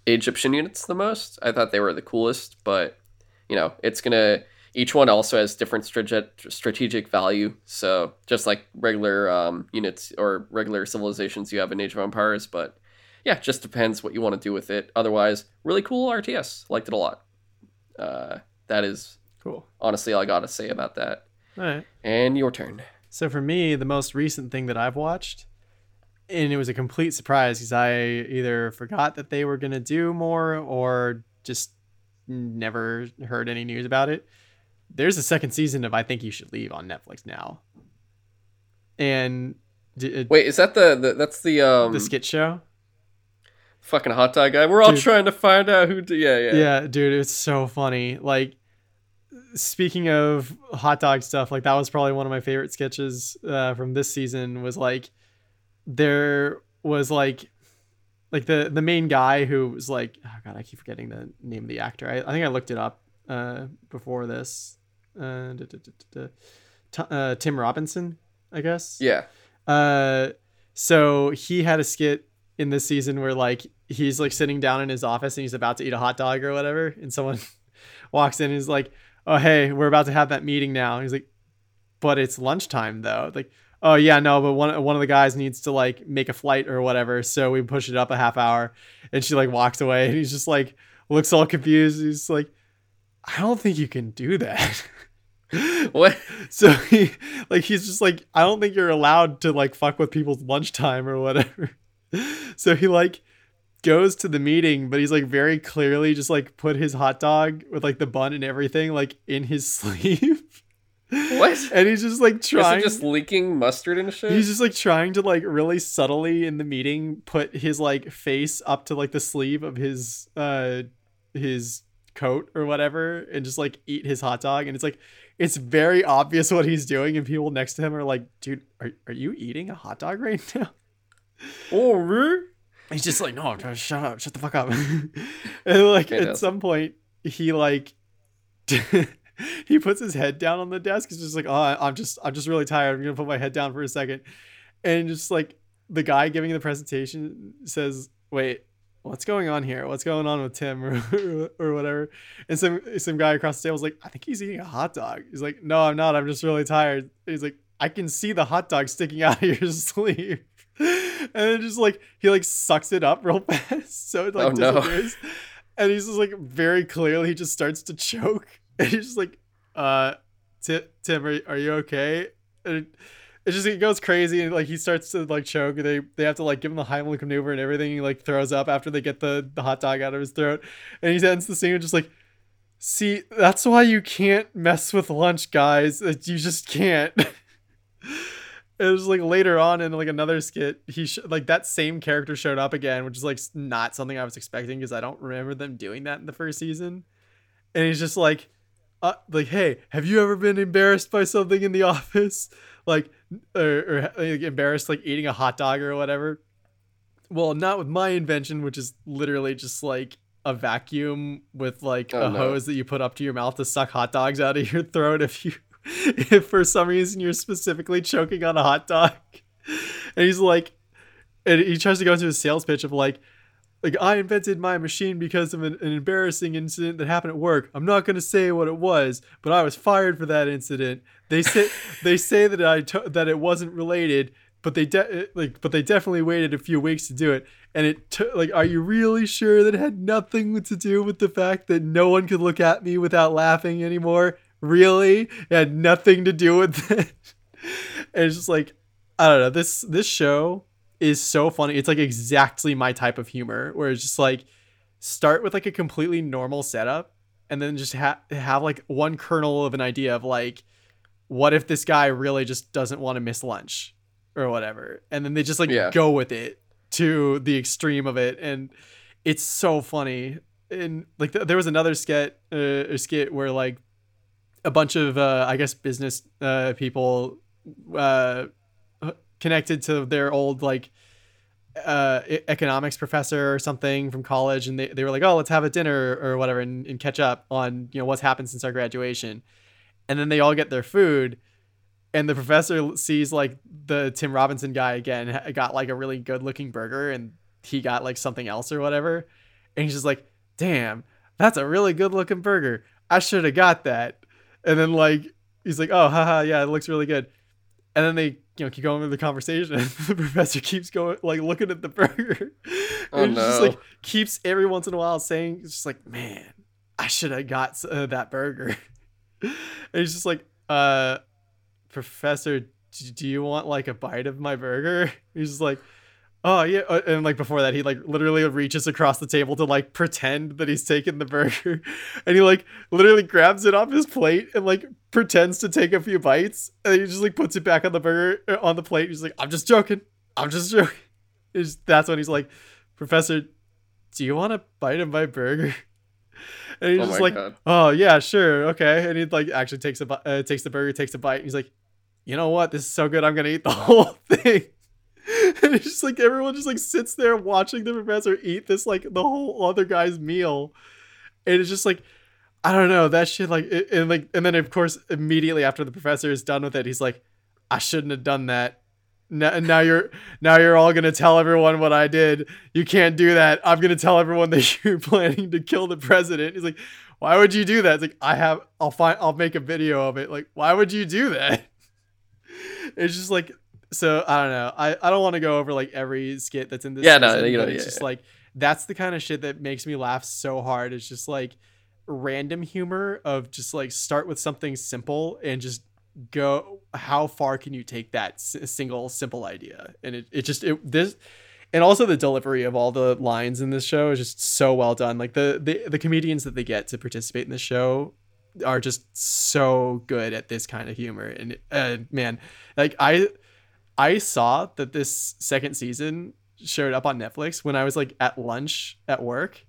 Egyptian units the most. I thought they were the coolest, but you know, it's gonna each one also has different strategic value. So just like regular um, units or regular civilizations you have in Age of Empires, but yeah, just depends what you want to do with it. Otherwise, really cool RTS. Liked it a lot. Uh, that is cool. Honestly, all I gotta say about that. All right. And your turn. So for me, the most recent thing that I've watched, and it was a complete surprise because I either forgot that they were gonna do more or just never heard any news about it there's a second season of I Think You Should Leave on Netflix now. And d- wait, is that the, the that's the um the skit show? Fucking hot dog guy. We're all dude, trying to find out who. Do, yeah, yeah. Yeah, dude, it's so funny. Like, speaking of hot dog stuff, like that was probably one of my favorite sketches uh, from this season. Was like, there was like like the the main guy who was like oh god i keep forgetting the name of the actor i, I think i looked it up uh, before this uh, uh, Tim Robinson, I guess. Yeah. Uh, so he had a skit in this season where like he's like sitting down in his office and he's about to eat a hot dog or whatever, and someone [laughs] walks in and is like, "Oh hey, we're about to have that meeting now." He's like, "But it's lunchtime though." Like, "Oh yeah, no, but one one of the guys needs to like make a flight or whatever, so we push it up a half hour." And she like walks away and he's just like looks all confused. He's like, "I don't think you can do that." [laughs] what? So he like he's just like I don't think you're allowed to like fuck with people's lunchtime or whatever. [laughs] So he like goes to the meeting, but he's like very clearly just like put his hot dog with like the bun and everything like in his [laughs] sleeve. What? And he's just like trying just leaking mustard and shit. He's just like trying to like really subtly in the meeting put his like face up to like the sleeve of his uh his coat or whatever and just like eat his hot dog and it's like it's very obvious what he's doing, and people next to him are like, "Dude, are are you eating a hot dog right now?" Oh? He's just like, "No, shut up, shut the fuck up." [laughs] and like at some point, he like. [laughs] he puts his head down on the desk. He's just like, "Oh, I'm just, I'm just really tired. I'm gonna put my head down for a second. and just like the guy giving the presentation says, "Wait, what's going on here? What's going on with Tim or, [laughs] or whatever? And some some guy across the table was like, I think he's eating a hot dog. He's like, No, I'm not. I'm just really tired. he's like, I can see the hot dog sticking out of your sleeve. [laughs] and then just like he like sucks it up real [laughs] fast, so it like oh, disappears. No. And he's just like very clearly he just starts to choke, [laughs] and he's just like, uh, Tim, Tim, are, are you okay? And it just it goes crazy and like he starts to like choke. They they have to like give him the Heimlich maneuver and everything. He like throws up after they get the the hot dog out of his throat, and he ends the scene with just like, see, that's why you can't mess with lunch, guys. You just can't. It was like later on in like another skit, he sh- like that same character showed up again, which is like not something I was expecting because I don't remember them doing that in the first season. and he's just like, uh, like, hey, have you ever been embarrassed by something in the [laughs] office, like, or, or like, embarrassed like eating a hot dog or whatever? Well, not with my invention, which is literally just like a vacuum with like Oh, a no. hose that you put up to your mouth to suck hot dogs out of your [laughs] throat if you [laughs] if for some reason you're specifically choking on a hot dog. [laughs] And he's like and he tries to go into a sales pitch of like like I invented my machine because of an, an embarrassing incident that happened at work. I'm not going to say what it was, but I was fired for that incident. They say [laughs] they say that I to- that it wasn't related, but they de- uh, like but they definitely waited a few weeks to do it. And it t- like are you really sure that it had nothing to do with the fact that no one could look at me without laughing anymore? Really? It had nothing to do with [laughs] it. and it's just like I don't know. This this show is so funny. It's like exactly my type of humor where it's just like start with like a completely normal setup and then just ha- have like one kernel of an idea of like what if this guy really just doesn't want to miss lunch or whatever and then they just like Yeah. go with it to the extreme of it and it's so funny and like th- there was another skit uh, a skit where like a bunch of uh, I guess business uh, people uh, connected to their old like uh economics professor or something from college and they, they were like oh let's have a dinner or whatever and, and catch up on you know what's happened since our graduation. And then they all get their food and the professor sees like the tim robinson guy again got like a really good looking burger and he got like something else or whatever and he's just like damn that's a really good looking burger. I should have got that and then like he's like oh haha yeah it looks really good. And then they you know keep going with the conversation. And [laughs] the professor keeps going like looking at the burger. Oh, and just like keeps every once in a while saying it's just like man i should have got uh, that burger. [laughs] And he's just like uh professor do you want like a bite of my burger? [laughs] He's just like oh yeah uh, and like before that he like literally reaches across the table to like pretend that he's taking the burger. [laughs] And he like literally grabs it off his plate and like pretends to take a few bites. And he just like puts it back on the burger uh, on the plate. He's like i'm just joking. I'm just joking. [laughs] It's- that's when he's like professor do you want a bite of my burger? [laughs] And he's Oh just like God. oh yeah sure okay. And he like actually takes a uh, takes the burger takes a bite. And he's like you know what? This is so good. I'm gonna eat the whole thing [laughs] and it's just like everyone just like sits there watching the professor eat this like the whole other guy's meal and it's just like i don't know that shit like it, and like and then of course immediately after the professor is done with it he's like i shouldn't have done that now, now you're now you're all gonna tell everyone what I did. You can't do that. I'm gonna tell everyone that [laughs] you're planning to kill the president. He's like, why would you do that? It's like I have. I'll find. I'll make a video of it. Like, why would you do that? [laughs] It's just like so. I don't know. I I don't want to go over like every skit that's in this. Yeah, no, you know, it's yeah, just yeah. like that's the kind of shit that makes me laugh so hard. It's just like random humor of just like start with something simple and just go how far can you take that s- single simple idea and it, it just it this and also the delivery of all the lines in this show is just so well done like the the, the comedians that they get to participate in the show are just so good at this kind of humor and uh, man like i i saw that this second season showed up on netflix when i was like at lunch at work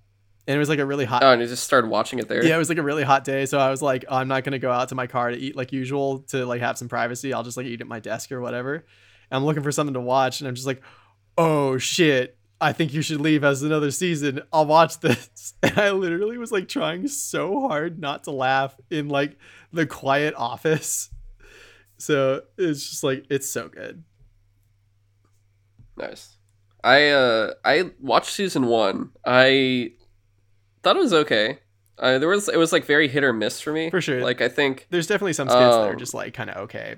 and it was like a really hot Oh, and you just started watching it there. yeah, it was like a really hot day, so I was like, I'm not gonna go out to my car to eat like usual to like have some privacy. I'll just like eat at my desk or whatever. And I'm looking for something to watch, and I'm just like, oh shit, I think you should leave as another season. I'll watch this. [laughs] And I literally was like trying so hard not to laugh in like the quiet office. So it's just like it's so good. Nice. I uh I watched season one. I thought it was okay. Uh, there was it was like very hit or miss for me. For sure. Like I think There's definitely some skits that are Um, just like kind of okay.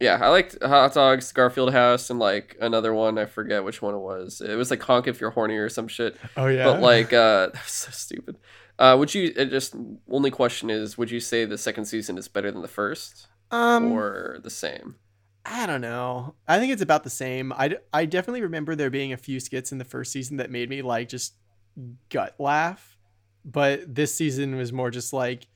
yeah, I liked Hot Dogs, Garfield House, and like another one. I forget which one it was. It was like Honk if you're horny or some shit. Oh yeah. But like uh [laughs] that was so stupid. Uh would you it just only question is would you say the second season is better than the first um, or the same? I don't know. I think it's about the same. I, I definitely remember there being a few skits in the first season that made me like just gut laugh. But this season was more just like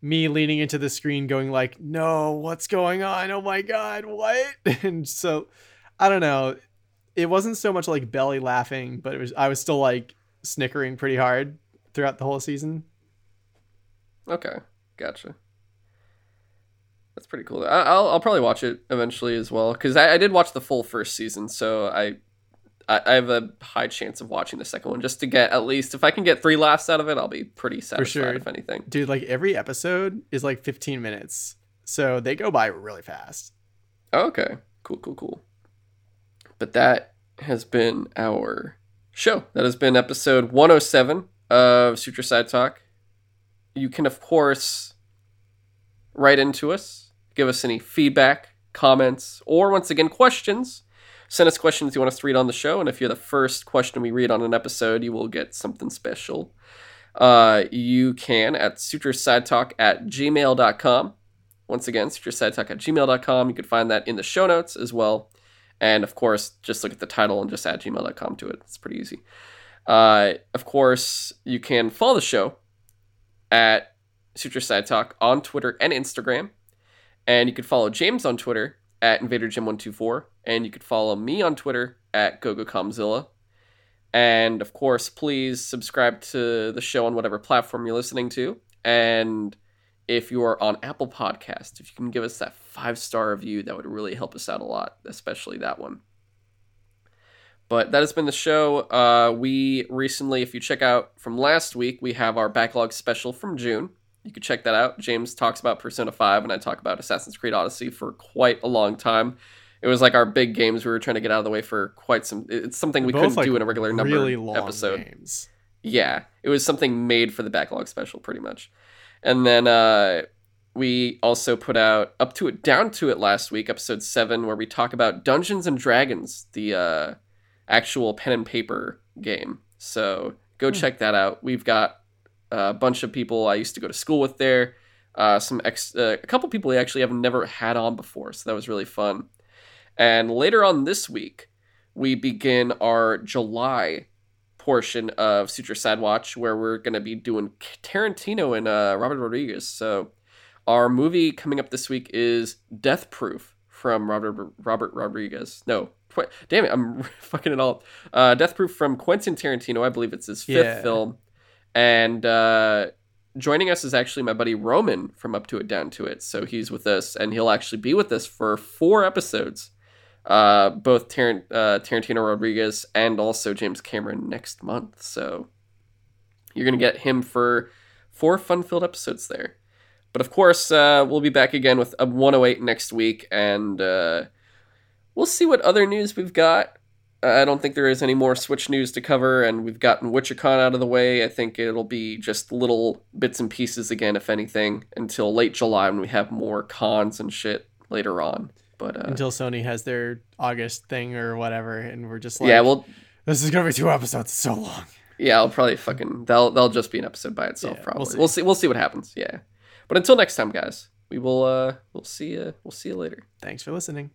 me leaning into the screen going like, "No, what's going on? Oh my god, what?" [laughs] And so I don't know. It wasn't so much like belly laughing, but it was I was still like snickering pretty hard throughout the whole season. Okay, gotcha. That's pretty cool. I, I'll I'll probably watch it eventually as well because I, I did watch the full first season, so I, I I have a high chance of watching the second one just to get at least if I can get three laughs out of it, I'll be pretty satisfied. sure. If anything, Dude, like every episode is like 15 minutes. So they go by really fast. Oh, okay, cool, cool, cool. But that has been our show. That has been episode 107 of Sutro Sidetalk. You can, of course, write into us, give us any feedback, comments, or once again, questions. Send us questions you want us to read on the show, and if you're the first question we read on an episode, you will get something special. Uh, you can at sutrosidetalk at gmail.com. Once again, sutrosidetalk at gmail.com. You can find that in the show notes as well. And of course, just look at the title and just add gmail.com to it. It's pretty easy. Uh, of course, you can follow the show at Sutro Sidetalk on Twitter and Instagram. And you could follow James on Twitter at InvaderJim124. And you could follow me on Twitter at GoGoKamzilla. And of course, please subscribe to the show on whatever platform you're listening to. And if you are on Apple Podcast, if you can give us that five star review, that would really help us out a lot, especially that one. But that has been the show. Uh, we recently, if you check out from last week, we have our backlog special from June. You can check that out. James talks about Persona 5, and I talk about Assassin's Creed Odyssey for quite a long time. It was like our big games we were trying to get out of the way for quite some. It's something we Both, couldn't like, do in a regular number really long episode. games. Yeah, it was something made for the backlog special, pretty much. And then uh, we also put out up to it, down to it last week, episode seven, where we talk about Dungeons and Dragons, the uh, actual pen and paper game. So go Hmm. check that out. We've got a bunch of people I used to go to school with there. Uh, some ex, uh, a couple people we actually have never had on before, so that was really fun. And later on this week, we begin our July portion of Sutro Side Watch, where we're going to be doing Tarantino and uh, Robert Rodriguez. So, our movie coming up this week is Death Proof from Robert Robert Rodriguez. No, tw- damn it, I'm [laughs] fucking it all. up. Uh, Death Proof from Quentin Tarantino. I believe it's his fifth Yeah. film. And uh, joining us is actually my buddy Roman from Up to It Down to It. So he's with us, and he'll actually be with us for four episodes. Uh, both Tar- uh, Tarantino Rodriguez and also James Cameron next month. So you're gonna get him for four fun-filled episodes there. But of course, uh, we'll be back again with a 108 next week, and uh, we'll see what other news we've got. I don't think there is any more Switch news to cover, and we've gotten WitcherCon out of the way. I think it'll be just little bits and pieces again, if anything, until late July when we have more cons and shit later on. But uh, Until Sony has their August thing or whatever. And we're just like, yeah, well, this is to be two episodes. So long. yeah, I'll probably fucking they'll they'll just be an episode by itself. Yeah, we'll probably see. we'll see we'll see what happens. Yeah, but until next time, guys, we will uh we'll see you we'll see you later. Thanks for listening.